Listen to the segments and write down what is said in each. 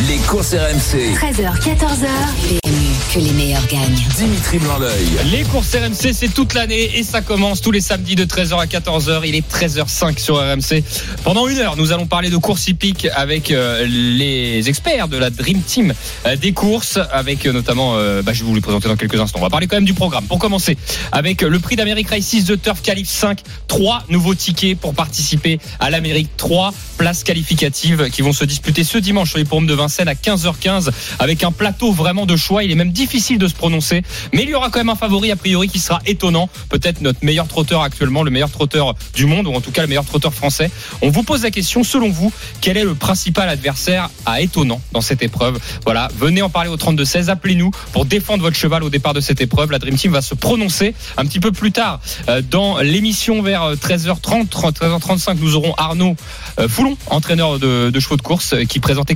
Les courses RMC. 13h, 14h. PMU, que les meilleurs gagnent. Dimitri blanc Les courses RMC, c'est toute l'année et ça commence tous les samedis de 13h à 14h. Il est 13h05 sur RMC. Pendant une heure, nous allons parler de courses hippiques avec euh, les experts de la Dream Team euh, des courses, avec euh, notamment, bah, je vais vous les présenter dans quelques instants. On va parler quand même du programme. Pour commencer, avec le prix d'Amérique Race 6 de Turf Calif 5, trois nouveaux tickets pour participer à l'Amérique. Trois places qualificatives qui vont se disputer ce dimanche sur les pommes de Vincennes à 15h15 avec un plateau vraiment de choix. Il est même difficile de se prononcer, mais il y aura quand même un favori a priori qui sera étonnant. Peut-être notre meilleur trotteur actuellement, le meilleur trotteur du monde ou en tout cas le meilleur trotteur français. On vous pose la question, selon vous, quel est le principal adversaire à étonnant dans cette épreuve? Voilà, venez en parler au 32-16, appelez-nous pour défendre votre cheval au départ de cette épreuve. La Dream Team va se prononcer un petit peu plus tard euh, dans l'émission vers 13h30, 13h35. Nous aurons Arnaud euh, Foulon, entraîneur de, chevaux de course, euh, qui présente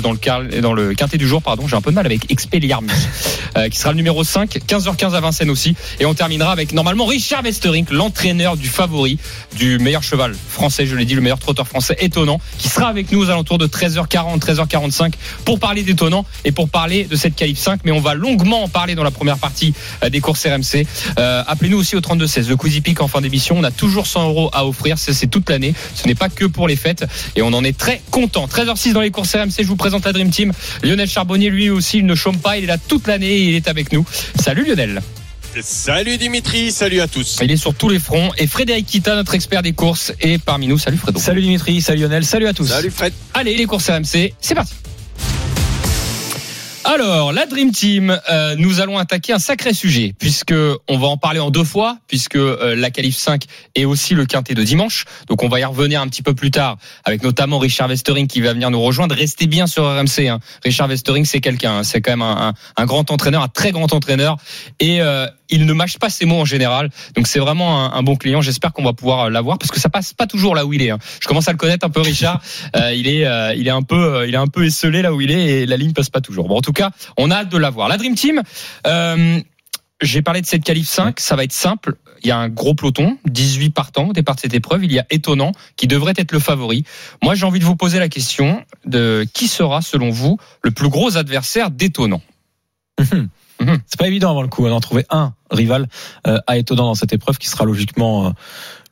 Dans le, dans le quintet du jour. Pardon, j'ai un peu de mal avec Expelliarmus, euh, qui sera le numéro 5, 15h15 à Vincennes aussi. Et on terminera avec normalement Richard Westerink, l'entraîneur du favori, du meilleur cheval français, je l'ai dit, le meilleur trotteur français étonnant, qui sera avec nous aux alentours de 13h40, 13h45 pour parler d'étonnant et pour parler de cette qualif 5. Mais on va longuement en parler dans la première partie des courses RMC. Appelez-nous aussi au 32-16, le Quizy Peak en fin d'émission. On a toujours 100 euros à offrir, c'est toute l'année. Ce n'est pas que pour les fêtes et on en est très content. 13h06 dans les courses RMC, je vous présente la Dream Team. Lionel Charbonnier, lui aussi, il ne chôme pas, il est là toute l'année et il est avec nous. Salut Lionel. Salut Dimitri, salut à tous. Il est sur tous les fronts et Frédéric Kita, notre expert des courses, est parmi nous. Salut Fredo. Salut Dimitri, salut Lionel, salut à tous. Salut Fred. Allez, les courses RMC, c'est parti. Alors, la Dream Team, euh, nous allons attaquer un sacré sujet, puisque on va en parler en deux fois, puisque euh, la Calif 5 est aussi le quintet de dimanche. Donc, on va y revenir un petit peu plus tard, avec notamment Richard Westering qui va venir nous rejoindre. Restez bien sur RMC. Hein. Richard Westering, c'est quelqu'un, hein. c'est quand même un, un, grand entraîneur, un très grand entraîneur, et euh, il ne mâche pas ses mots en général. Donc, c'est vraiment un, un, bon client. J'espère qu'on va pouvoir l'avoir, parce que ça passe pas toujours là où il est. Hein. Je commence à le connaître un peu, Richard. il est, il est un peu, il est un peu esselé là où il est, et la ligne passe pas toujours. Bon, en tout cas, on a hâte de la voir. La Dream Team, euh, j'ai parlé de cette qualif 5, ça va être simple. Il y a un gros peloton, 18 partants au départ de cette épreuve. Il y a étonnant qui devrait être le favori. Moi, j'ai envie de vous poser la question de qui sera, selon vous, le plus gros adversaire d'étonnant. Mhm. Mhm. C'est pas évident avant le coup d'en trouver un rival euh, à étonnant dans cette épreuve qui sera logiquement euh,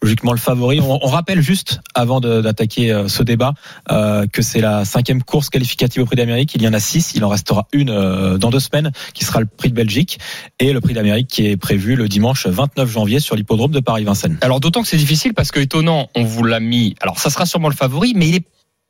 logiquement le favori. On, rappelle juste, avant d'attaquer euh, ce débat, euh, que c'est la cinquième course qualificative au Prix d'Amérique. Il y en a six, il en restera une euh, dans deux semaines, qui sera le Prix de Belgique, et le Prix d'Amérique qui est prévu le dimanche 29 janvier sur l'hippodrome de Paris-Vincennes. Alors d'autant que c'est difficile parce que étonnant, on vous l'a mis. Alors ça sera sûrement le favori, mais il est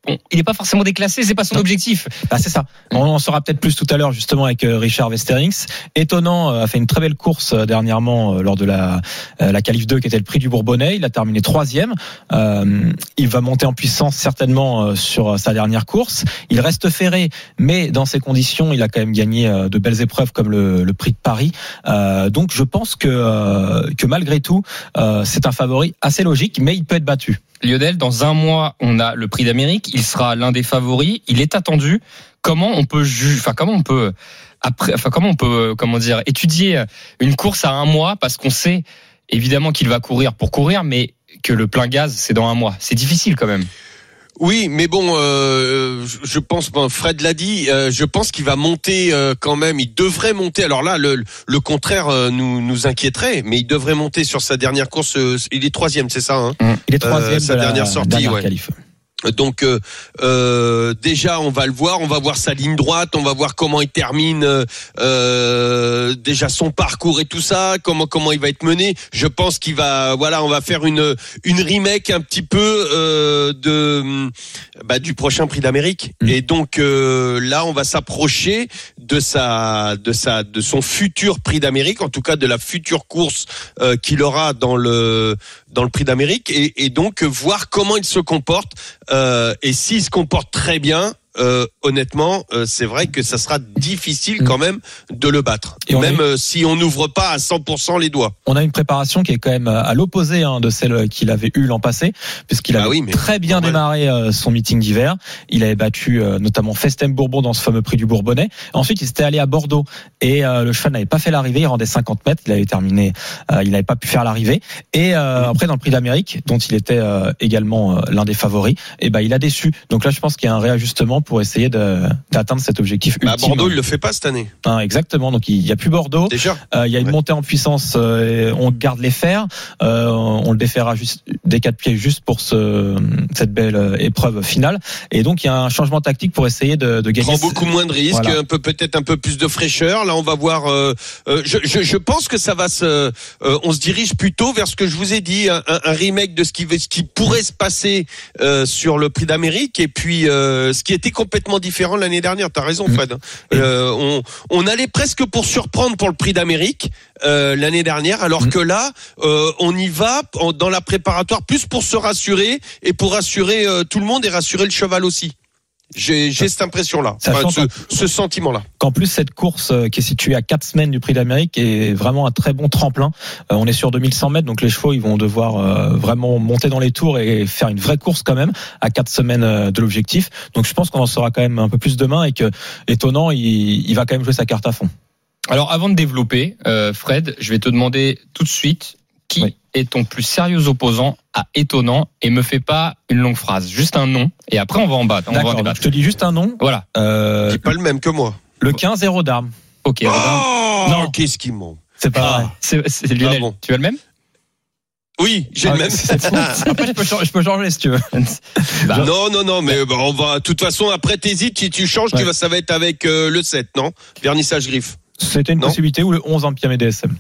il n'est pas forcément déclassé, c'est pas son objectif. Ah, c'est ça. On en saura peut-être plus tout à l'heure justement avec euh, Richard Westerings. Étonnant, euh, a fait une très belle course euh, dernièrement lors de la la qualif 2 qui était le prix du Bourbonnais. Il a terminé troisième. Euh, il va monter en puissance certainement sur sa dernière course. Il reste ferré, mais dans ces conditions, il a quand même gagné de belles épreuves comme le, le prix de Paris. Euh, donc je pense que que malgré tout, c'est un favori assez logique, mais il peut être battu. Lionel, dans un mois, on a le prix d'Amérique. Il sera l'un des favoris. Il est attendu. Comment on peut juger, enfin, comment on peut, après, enfin, comment on peut, comment dire, étudier une course à un mois? Parce qu'on sait évidemment qu'il va courir pour courir, mais que le plein gaz, c'est dans un mois. C'est difficile quand même. Oui, mais bon, euh, je pense, Fred l'a dit, euh, je pense qu'il va monter euh, quand même. Il devrait monter. Alors là, le, le contraire nous, nous inquiéterait, mais il devrait monter sur sa dernière course. il est troisième, c'est ça hein? Mmh. Il est troisième. sa dernière sortie, ouais. Donc euh, euh, déjà on va le voir, on va voir sa ligne droite, on va voir comment il termine euh, déjà son parcours et tout ça, comment comment il va être mené. Je pense qu'il va voilà, on va faire une une remake un petit peu euh, de bah, du prochain prix d'Amérique mm. et donc euh, là on va s'approcher de sa de sa de son futur prix d'Amérique, en tout cas de la future course euh, qu'il aura dans le dans le prix d'Amérique et, et donc voir comment il se comporte euh, et s'il se comporte très bien, euh, honnêtement, euh, c'est vrai que ça sera difficile quand même de le battre, Et même euh, si on n'ouvre pas à 100% les doigts. On a une préparation qui est quand même à l'opposé hein, de celle qu'il avait eue l'an passé, puisqu'il Ah oui, mais très bien démarré euh, son meeting d'hiver. Il avait battu notamment Festem Bourbon dans ce fameux prix du Bourbonnais. Ensuite, il s'était allé à Bordeaux et le cheval n'avait pas fait l'arrivée. Il rendait 50 mètres. Il avait terminé. il n'avait pas pu faire l'arrivée. Et après, dans le prix d'Amérique, dont il était également l'un des favoris, et ben il a déçu. Donc là, je pense qu'il y a un réajustement pour essayer d'atteindre cet objectif Bah, à. Bordeaux, il le fait pas cette année. Hein, exactement. Donc il y a plus Bordeaux. Déjà. Euh, il y a une Ouais. montée en puissance, euh, on garde les fers, euh, on le déférera juste des quatre pieds juste pour ce, cette belle euh, épreuve finale. Et donc il y a un changement tactique pour essayer de, de gagner. prend beaucoup moins de risques, Voilà. un peu peut-être un peu plus de fraîcheur. Là, on va voir. je, je, je pense que ça va se. on se dirige plutôt vers ce que je vous ai dit, un, remake de ce qui ce qui pourrait se passer sur le Prix d'Amérique et puis ce qui était complètement différent l'année dernière. T'as raison, Mm. Fred. Euh, on, on allait presque pour surprendre pour le Prix d'Amérique euh, l'année dernière, alors Mm. que là, euh, on y va en- dans la préparatoire plus pour se rassurer et pour rassurer tout le monde et rassurer le cheval aussi. J'ai j'ai cette impression-là, Enfin, ce, ce sentiment-là. Qu'en plus cette course euh, qui est située à quatre semaines du Prix d'Amérique est vraiment un très bon tremplin. Euh, on est sur 2100 mètres, donc les chevaux ils vont devoir euh, vraiment monter dans les tours et faire une vraie course quand même à quatre semaines euh, de l'objectif. Donc je pense qu'on en saura quand même un peu plus demain et que étonnant il, il va quand même jouer sa carte à fond. Alors avant de développer, euh, Fred, je vais te demander tout de suite qui Oui. est ton plus sérieux opposant à étonnant et me fais pas une longue phrase, juste un nom et après on va en battre, on va en D'accord. donc débattre. Je te dis juste un nom. Voilà. Euh, C'est pas le même que moi. le 15 héros d'armes. Ok. Oh, Non. qu'est-ce qu'il m'ont C'est pas Ah. C'est c'est Lionel. Ah bon. Tu as le même? Oui, j'ai Ah, le même. c'est fou. Après, je peux, changer, je peux changer si tu veux. Bah, non, non, non, mais bah, on va. De toute façon, après t'hésites, si tu changes, Ouais. tu vas, ça va être avec euh, le 7, non? Vernissage griffe. C'était une Non? possibilité ou le 11 en PME DSM.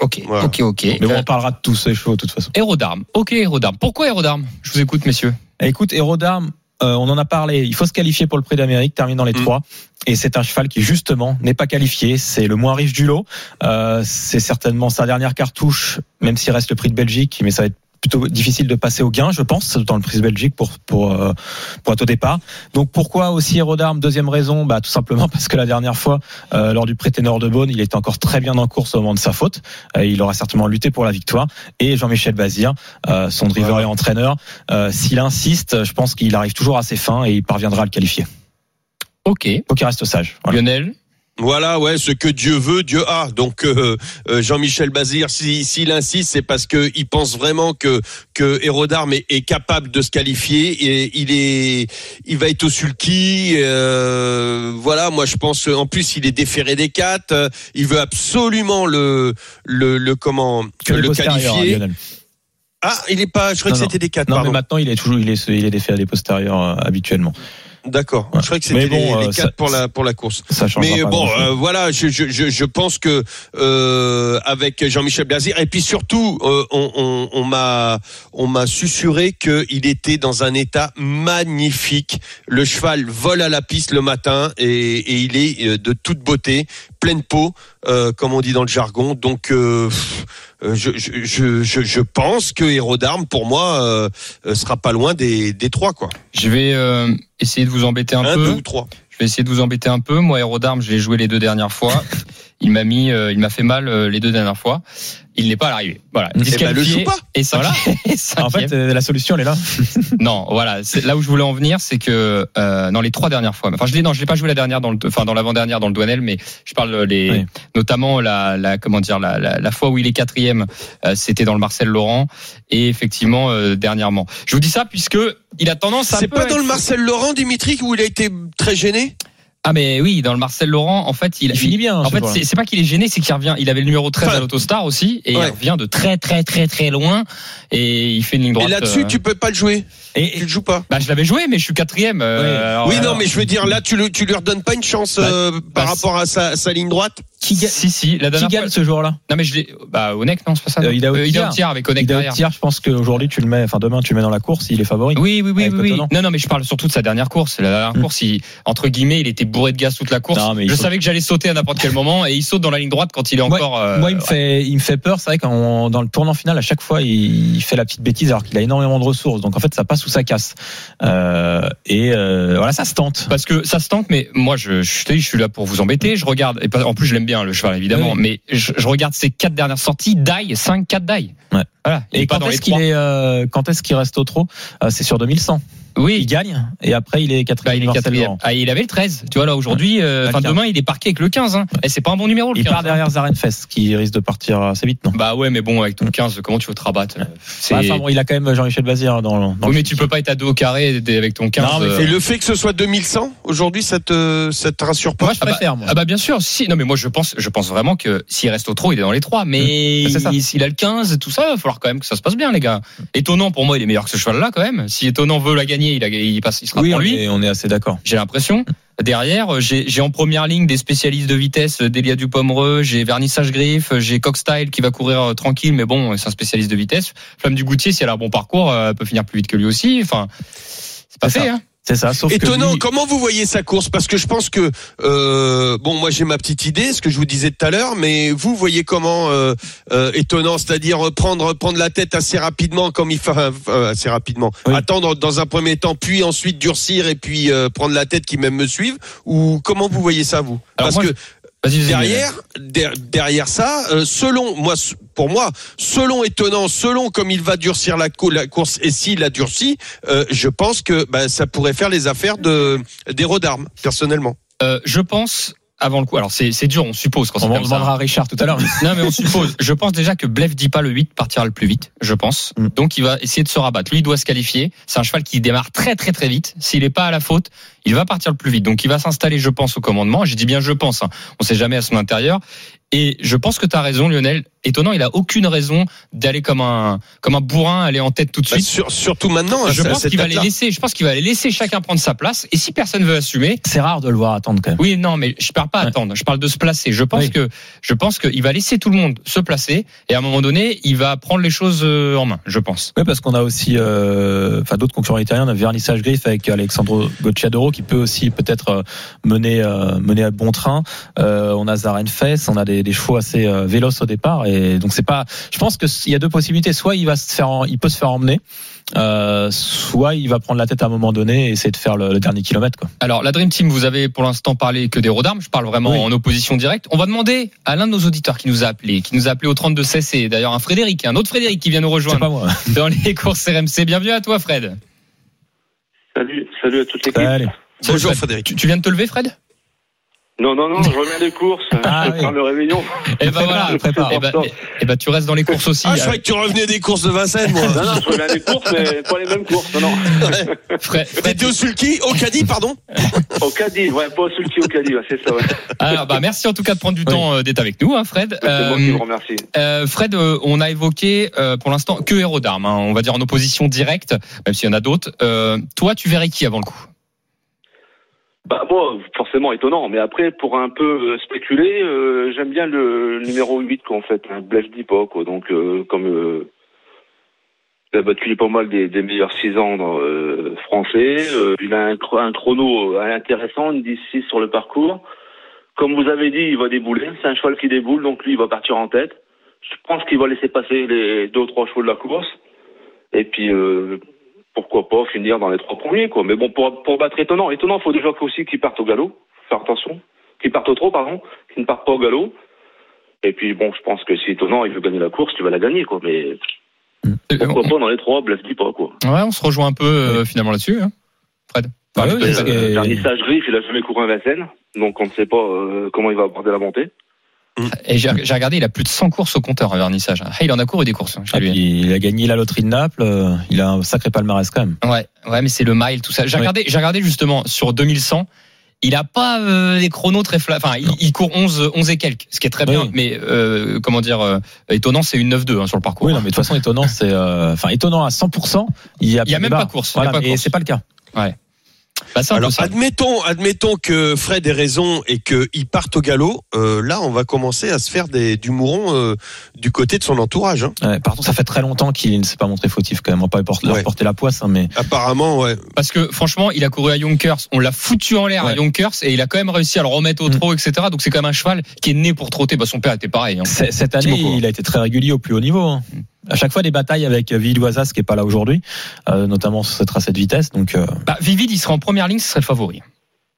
Ok. Voilà. Ok. Ok. Mais bon, Euh, on parlera de tous ces chevaux de toute façon. Héros d'armes. Ok, héros d'armes. Pourquoi héros d'armes Je vous écoute, messieurs. Eh, Écoute, héros d'armes, euh, on en a parlé. Il faut se qualifier pour le Prix d'Amérique, termine dans les Mm. trois. Et c'est un cheval qui justement n'est pas qualifié. C'est le moins riche du lot. Euh, c'est certainement sa dernière cartouche, même s'il reste le Prix de Belgique, mais ça va être plutôt difficile de passer au gain, je pense, dans le Prix de Belgique pour pour euh, pour être au départ. Donc pourquoi aussi héros d'armes Deuxième raison, bah tout simplement parce que la dernière fois, euh, lors du Pré-Ténor de Beaune, il était encore très bien en course au moment de sa faute. Euh, il aura certainement lutté pour la victoire. Et Jean-Michel Bazir, euh, son driver Ouais. et entraîneur, euh, s'il insiste, je pense qu'il arrive toujours à ses fins et il parviendra à le qualifier. Ok. Faut qu'il reste sage. Voilà. Lionel? Voilà, ouais, ce que Dieu veut, Dieu a. Donc euh, euh, Jean-Michel Bazir, si- s'il insiste, c'est parce que il pense vraiment que que est, est capable de se qualifier et il est, il va être au sulky. Euh, voilà, moi je pense. En plus, il est déféré des quatre. Il veut absolument le le, le comment Que le hein, qualifier. Ah, il est pas. Je crois que c'était des quatre. Non, mais maintenant il est toujours, il est, il est à des postérieurs habituellement. D'accord. Ouais. Je crois que c'était bon, les, les euh, quatre ça- pour la pour la course. Ça Mais bon, euh, voilà, je, je, je, je pense que euh, avec Jean-Michel Bazir et puis surtout, euh, on, on, on m'a on m'a susurré qu'il était dans un état magnifique. Le cheval vole à la piste le matin et, et il est de toute beauté, pleine peau, euh, comme on dit dans le jargon. Donc euh, euh, je, je, je, je, je pense que Héros d'Armes, pour moi, euh, sera pas loin des, des trois, quoi. Je vais essayer de vous embêter un, Un, peu. deux ou trois. Je vais essayer de vous embêter un peu. Moi, héros d'armes, je l'ai joué les deux dernières fois. Il m'a mis, euh, il m'a fait mal euh, les deux dernières fois. Il n'est pas à l'arrivée. Voilà. Eh ben, Disqualifié le joue pas. Et et En fait, euh, la solution elle est là. non, voilà. C'est là où je voulais en venir, c'est que euh, dans les trois dernières fois, enfin, je l'ai, non, je l'ai pas joué la dernière dans le, enfin, dans l'avant-dernière dans le Douanel, mais je parle les, Oui. notamment la, la, comment dire, la, la, la fois où il est quatrième, euh, c'était dans le Marcel Laurent, et effectivement euh, dernièrement. Je vous dis ça puisque il a tendance à. C'est pas dans le Marcel Laurent, Dimitri, où il a été très gêné? Ah mais oui, dans le Marcel Laurent, en fait, il, Il finit bien. En ce fait, c'est pas qu'il est gêné, c'est qu'il revient. Il avait le numéro 13 Enfin, à l'Autostar aussi, et il revient de très très très très loin, et il fait une ligne droite. Et là-dessus, euh, tu peux pas le jouer. Et, Tu le joues pas. Bah, je l'avais joué, mais je suis quatrième. euh, Oui. alors, oui, alors, non, mais je veux dire, là, tu, le, tu lui redonnes pas une chance Bah, euh, par bah, rapport à sa, sa ligne droite qui, ga- Si si, la qui dernière gagne fois. ce jour-là Non mais je l'ai. Bah Onek, non, c'est pas ça. Euh, Ida Otiar. Otiar avec Onek derrière. Otiar, je pense qu'aujourd'hui tu le mets, enfin demain tu le mets dans la course, il est favori. Oui, oui, oui, oui. Non, non, mais je parle surtout de sa dernière course. La dernière Mm. course, il, entre guillemets, il était bourré de gaz toute la course. Non, mais il je saute. savais que j'allais sauter à n'importe quel moment et il saute dans la ligne droite quand il est Moi- encore. euh, Moi, il me ouais. fait, il me fait peur. C'est vrai qu'en dans le tournant final, à chaque fois, il, il fait la petite bêtise alors qu'il a énormément de ressources. Donc en fait, ça passe ou ça casse. Euh, et euh, voilà, ça se tente. Parce que ça se tente, mais moi, je, suis là pour vous embêter. Je regarde, et en plus, je l'aime bien, le cheval, évidemment, Oui. mais je, je regarde ses quatre dernières sorties, die, 5, 4 die. Ouais. Voilà. Il Et quand est-ce qu'il est, quand est-ce qu'il reste au trot? C'est sur 2100. Il Oui. gagne et après il est Bah, quatrième. il est quatrième. Laurent. Ah, il avait le 13. Tu vois, là, aujourd'hui, euh, Pas enfin, le 15. demain, il est parqué avec le 15, hein. Et c'est pas un bon numéro, le Il 15. part derrière Zarenfest qui risque de partir assez vite, non? Bah ouais, mais bon, avec ton 15, comment tu veux te rabattre C'est- Bah, Enfin bon, il a quand même Jean-Michel Bazir dans. dans Oui, mais tu peux pas être à deux au carré avec ton 15. Non, mais euh, Et le fait que ce soit 2100 aujourd'hui, ça te, ça te rassure pas? Moi, je Ah bah, préfère. moi. Ah bah bien sûr, si non mais moi je pense je pense vraiment que s'il reste au trot, il est dans les trois mais Mmh. C'est ça. s'il a le 15 tout ça, il va falloir quand même que ça se passe bien les gars. Étonnant pour moi, il est meilleur que ce cheval là quand même. Si étonnant veut la gagner, il a il passe il sera oui, pour lui. est, on est assez d'accord. J'ai l'impression. Derrière, euh, j'ai en première ligne des spécialistes de vitesse, euh, Delia Dupomereux, j'ai Vernissage Griffe, euh, j'ai Cockstyle qui va courir tranquille, mais bon, c'est un spécialiste de vitesse. Flamme du Goutier, si elle a un bon parcours, elle peut finir plus vite que lui aussi. Enfin, c'est pas fait. Hein. C'est ça. Sauf Étonnant, que lui- comment vous voyez sa course? Parce que je pense que euh, bon, moi j'ai ma petite idée, ce que je vous disais tout à l'heure, mais vous voyez comment euh, euh, étonnant, c'est-à-dire prendre prendre la tête assez rapidement, comme il fait euh, assez rapidement, Oui. attendre dans un premier temps, puis ensuite durcir et puis euh, prendre la tête qui même me suive, ou comment vous voyez ça vous? Parce moi, que derrière, der- derrière ça, euh, selon moi, pour moi, selon étonnant, selon comme il va durcir la, cou- la course et s'il la durcit, euh, je pense que bah, ça pourrait faire les affaires de des d'armes, personnellement. Euh, je pense avant le coup. Alors c'est c'est dur, on suppose quand on demandera à Richard tout à l'heure. Non mais on suppose. Je pense déjà que Blef dit pas le 8 partira le plus vite, je pense. Mm. Donc il va essayer de se rabattre. Lui il doit se qualifier. C'est un cheval qui démarre très très très vite. S'il est pas à la faute, il va partir le plus vite. Donc il va s'installer, je pense, au commandement. J'ai dit bien je pense. Hein. On sait jamais à son intérieur. Et je pense que tu as raison, Lionel. Étonnant, il a aucune raison d'aller comme un comme un bourrin, aller en tête tout de Bah, suite. sur- surtout maintenant. je pense qu'il va les laisser. Je pense qu'il va les laisser chacun prendre sa place. Et si personne veut assumer, C'est rare de le voir attendre quand même. oui, non, mais je parle pas Ouais. attendre. Je parle de se placer. Je pense Oui. que je pense qu'il va laisser tout le monde se placer et à un moment donné, il va prendre les choses euh, en main. Je pense. Oui, parce qu'on a aussi, euh, enfin, d'autres concurrents italiens. On a Vernissage Griff avec Alexandro Gocciadoro qui peut aussi peut-être euh, mener, euh, mener à bon train. Euh, on a Zarenfest, on a des, des chevaux assez euh, véloces au départ, et donc c'est pas. Je pense que il y a deux possibilités. Soit il va se faire, en- il peut se faire emmener, euh, soit il va prendre la tête à un moment donné et essayer de faire le, le dernier kilomètre. Quoi. Alors, la Dream Team, vous avez pour l'instant parlé que des d'armes. Je parle vraiment Oui. en opposition directe. On va demander à l'un de nos auditeurs qui nous a appelé, qui nous a appelé au 32 16 c'est d'ailleurs un Frédéric, un autre Frédéric qui vient nous rejoindre pas moi. dans les courses RMC. Bienvenue à toi, Fred. Salut, salut à toute l'équipe. Bonjour Fred. Frédéric. Tu, tu viens de te lever, Fred? Non, non, non, je reviens des courses. Ah, je oui. prends le réveillon. Eh ben Prépare, voilà. prépare. Eh ben, eh- ben, tu restes dans les courses aussi. Ah, je croyais que tu revenais des courses de Vincennes, moi. Non, non, je reviens des courses, mais pas les mêmes courses. Non, non. Fred, T'étais au sulky, au caddie, pardon. Au caddie, ouais, pas qui est au caddie, ouais, c'est ça, ouais. alors, bah, merci en tout cas de prendre du Oui. temps euh, d'être avec nous, hein, Fred. C'est moi Euh, qui vous remercie. Euh, Fred, euh, on a évoqué euh, pour l'instant que héros d'armes, hein, on va dire en opposition directe, même s'il y en a d'autres. Euh, toi, tu verrais qui avant le coup? Bah, moi, forcément étonnant, mais après, pour un peu euh, spéculer, euh, j'aime bien le numéro 8, quoi, en fait, un Blef Dipa, quoi. Donc, euh, comme euh, il a battu pas mal des, des meilleurs 6 ans dans, euh, français, euh, il a un, un chrono intéressant, une 10-6 sur le parcours. Comme vous avez dit, il va débouler. C'est un cheval qui déboule, donc lui, il va partir en tête. Je pense qu'il va laisser passer les deux ou trois chevaux de la course. Et puis, euh, pourquoi pas finir dans les trois premiers, quoi. Mais bon, pour, pour battre étonnant, étonnant, faut déjà aussi qu'ils partent au galop. Faire attention. Qu'ils partent au trot, pardon. Qu'ils ne partent pas au galop. Et puis, bon, je pense que si étonnant, il veut gagner la course, tu vas la gagner, quoi. Mais pourquoi on, pas dans les trois, blesse dis pas, quoi. ouais, on se rejoint un peu euh, finalement là-dessus, hein, Fred. Ah Enfin, oui, Euh, Griff, il a jamais couru un Vincennes. Donc, on ne sait pas euh, comment il va aborder la montée. Et j'ai regardé, il a plus de 100 courses au compteur, un vernissage. Ah, il en a couru des courses hein, chez Ah, lui. il a gagné la loterie de Naples. euh, Il a un sacré palmarès quand même. Ouais, ouais, mais c'est le mile, tout ça. J'ai Oui. regardé, j'ai regardé justement sur 2100. Il a pas euh, des chronos très fla... Enfin, il, il court 11, 11 et quelques, ce qui est très bien. Mais euh, comment dire, euh, étonnant, c'est une 9-2 hein, sur le parcours. Oui, non, mais de toute façon, étonnant, c'est, euh, enfin, étonnant à 100%. Il y a, Il y a de même pas course, il y a Voilà, pas et course. c'est pas le cas. Bah, Bah, Alors ça. admettons, admettons que Fred ait raison et qu'il parte au galop. euh, là, on va commencer à se faire des, du mouron euh, du côté de son entourage. hein. Ouais, par contre, ça fait très longtemps qu'il ne s'est pas montré fautif quand même. On va pas porter, leur Ouais. porter la poisse, hein, mais Apparemment, ouais. Parce que franchement, il a couru à Yonkers, on l'a foutu en l'air à. Yonkers et il a quand même réussi à le remettre au Mm. trot, etc. Donc c'est quand même un cheval qui est né pour trotter. Bah, son père était pareil. hein. cette année, il a été très régulier au plus haut niveau. hein. À chaque fois, des batailles avec Villoisas qui est pas là aujourd'hui, euh, notamment sur cette tracé de vitesse. Donc, euh, Bah, Vivid, il serait en première ligne, ce serait le favori.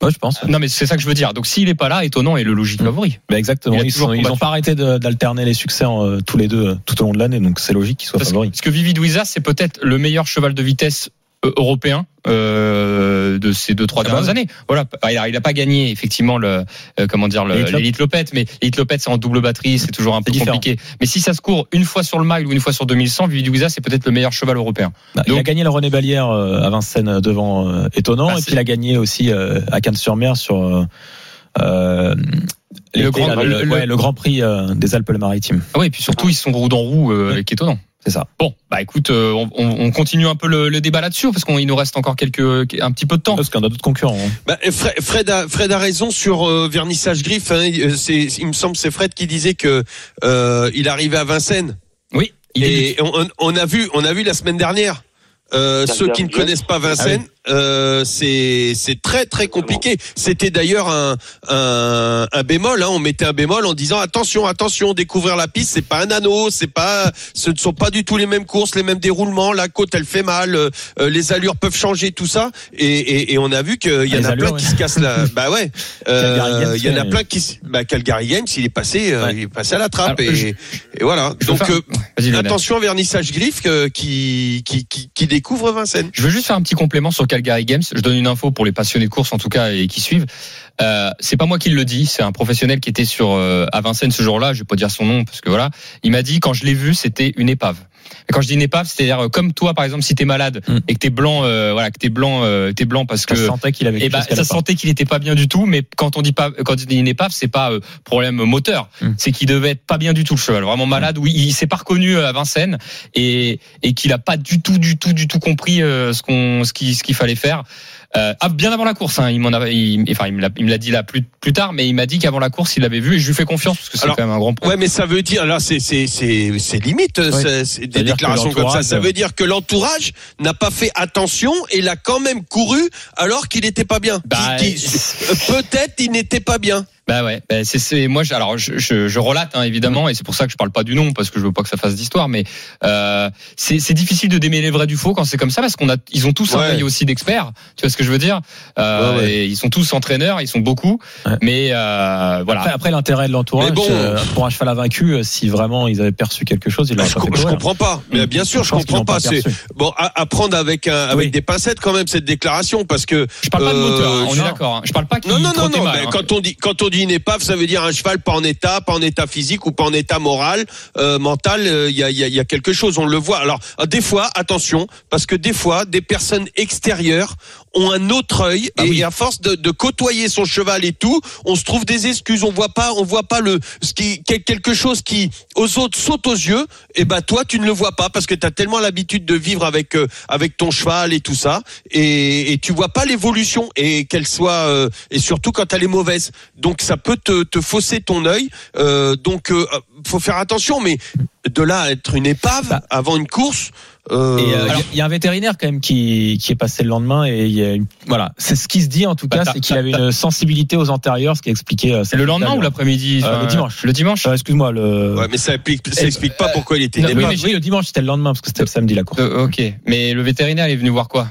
ouais, je pense. Non, mais c'est ça que je veux dire. Donc s'il est pas là, étonnant est le logique Mm. favori. Bah, exactement. Il Ils, toujours sont- ils combattu. ont pas arrêté d'alterner les succès en, euh, tous les deux euh, tout au long de l'année, donc c'est logique qu'ils soient Parce, favoris. parce que Vivid Wizard, c'est peut-être le meilleur cheval de vitesse euh, européen euh, de ces deux trois Ah bah dernières oui. années. Voilà, il a, il a pas gagné effectivement le euh, comment dire le- l'élite Lopette, mais l'élite Lopette c'est en double batterie, c'est toujours un peu différent. compliqué. Mais si ça se court une fois sur le mile ou une fois sur 2100, Vivid Wizard c'est peut-être le meilleur cheval européen. Bah, il a gagné le René Balière euh, à Vincennes euh, devant euh, étonnant, Bah, et puis il a gagné aussi euh, à Cannes-sur-Mer sur euh, euh, l'été, Grand- là, le, le- ouais, le Grand Prix euh, des Alpes-Maritimes. Ah oui, et puis surtout ils sont roue dans roue euh, avec étonnant. C'est ça. Bon, bah écoute, euh, on, on- on continue un peu le, le débat là-dessus parce qu'il nous reste encore quelques un petit peu de temps. Parce qu'on a d'autres concurrents. hein. Bah, Fred, Fred a, Fred a raison sur euh, vernissage griffe. hein. Euh, C'est, il me semble, c'est Fred qui disait que euh, il arrivait à Vincennes. Oui, il est Et on, on a vu, on a vu la semaine dernière. Euh, ceux qui ne connaissent pas Vincennes, euh, c'est c'est très très compliqué. C'était d'ailleurs un, un un bémol. Hein, on mettait un bémol en disant attention, attention, découvrir la piste, c'est pas un anneau, c'est pas, ce ne sont pas du tout les mêmes courses, les mêmes déroulements. La côte, elle fait mal, euh, euh, les allures peuvent changer, tout ça. Et, et, et on a vu qu'il y Ah, en a plein qui se cassent la. bah ouais. Calgary Euh, Games, Il y en a plein qui. Bah Calgary Games, il est passé, euh, Ouais. il est passé à la trappe Alors, et, je- et voilà. Donc euh. Attention à vernissage griffe euh, qui, qui, qui, qui Je veux juste faire un petit complément sur Calgary Games. Je donne une info pour les passionnés de course en tout cas et qui suivent. Euh, c'est pas moi qui le dis, c'est un professionnel qui était sur euh, à Vincennes ce jour-là. Je vais pas dire son nom parce que voilà, il m'a dit quand je l'ai vu, c'était une épave. Et quand je dis une épave, c'est-à-dire euh, comme toi par exemple, si t'es malade Mm. et que t'es blanc, euh, voilà, que t'es blanc, euh, t'es blanc parce Ça que se sentait qu'il avait et quelque bah, ça sentait qu'il était pas bien du tout, mais quand on dit pas, quand on dit une épave, c'est pas euh, problème moteur, Mm. c'est qu'il devait être pas bien du tout le cheval, vraiment malade. Oui, il s'est pas reconnu euh, à Vincennes et et qu'il a pas du tout, du tout, du tout compris euh, ce qu'on, ce qu'il, ce qu'il fallait faire. Euh, ah, bien avant la course, hein, il m'en avait, il- enfin, il me l'a, il me l'a dit là plus, plus tard, mais il m'a dit qu'avant la course, il l'avait vu et je lui fais confiance parce que c'est quand même un grand point. Ouais, mais ça veut dire là, c'est c'est c'est c'est limite euh, Oui. c'est- c'est des déclarations comme ça. Ça veut dire que l'entourage n'a pas fait attention et l'a quand même couru alors qu'il n'était pas bien. Bah, euh, Peut-être il n'était pas bien. Bah ouais, bah c'est c'est moi je- alors je, je, je relate hein, évidemment et c'est pour ça que je parle pas du nom parce que je veux pas que ça fasse d'histoire mais euh, c'est c'est difficile de démêler le vrai du faux quand c'est comme ça parce qu'on a ils ont tous un œil aussi d'experts tu vois ce que je veux dire euh, Ouais, ouais. et ils sont tous entraîneurs ils sont beaucoup Ouais. mais euh, voilà Après, après, l'intérêt de l'entourage, Mais bon. euh, pour un cheval à vaincu, si vraiment ils avaient perçu quelque chose, ils Bah, l'auraient com- je comprends pas. Mais bien sûr, je comprends pas. C'est bon à, à prendre avec un avec Oui. des pincettes quand même cette déclaration parce que je parle pas de moteur hein, on je- est d'accord hein. je parle pas qu'il Non, non, non, non. mal, hein. quand on dit quand on dit épave, ça veut dire un cheval pas en état, pas en état physique ou pas en état moral, euh, mental. Il y, a, y, a, y a quelque chose, on le voit. Alors euh, des fois, attention, parce que des fois, des personnes extérieures ont un autre œil Ah et, oui. à force de, de côtoyer son cheval et tout, on se trouve des excuses. On voit pas, on voit pas le ce qui quel- quelque chose qui aux autres saute aux yeux. Et ben toi, tu ne le vois pas parce que tu as tellement l'habitude de vivre avec euh, avec ton cheval et tout ça, et, et tu vois pas l'évolution et qu'elle soit euh, et surtout quand elle est mauvaise. Donc ça peut te, te fausser ton œil. Euh, donc euh, faut faire attention, mais de là à être une épave Bah. avant une course. Euh, Et euh, il alors- y, a un vétérinaire quand même qui, qui est passé le lendemain et il y a une- voilà, c'est ce qui se dit en tout Bah, cas, t'as- c'est qu'il avait une sensibilité aux antérieurs, ce qui expliquait. euh, le lendemain ou l'après-midi Euh, le dimanche. le dimanche Euh, Excuse-moi le. ouais, mais ça explique, ça explique pas pourquoi il était non, oui, mais oui, le dimanche c'était le lendemain parce que c'était le samedi la course. Euh, ok mais le vétérinaire il est venu voir quoi?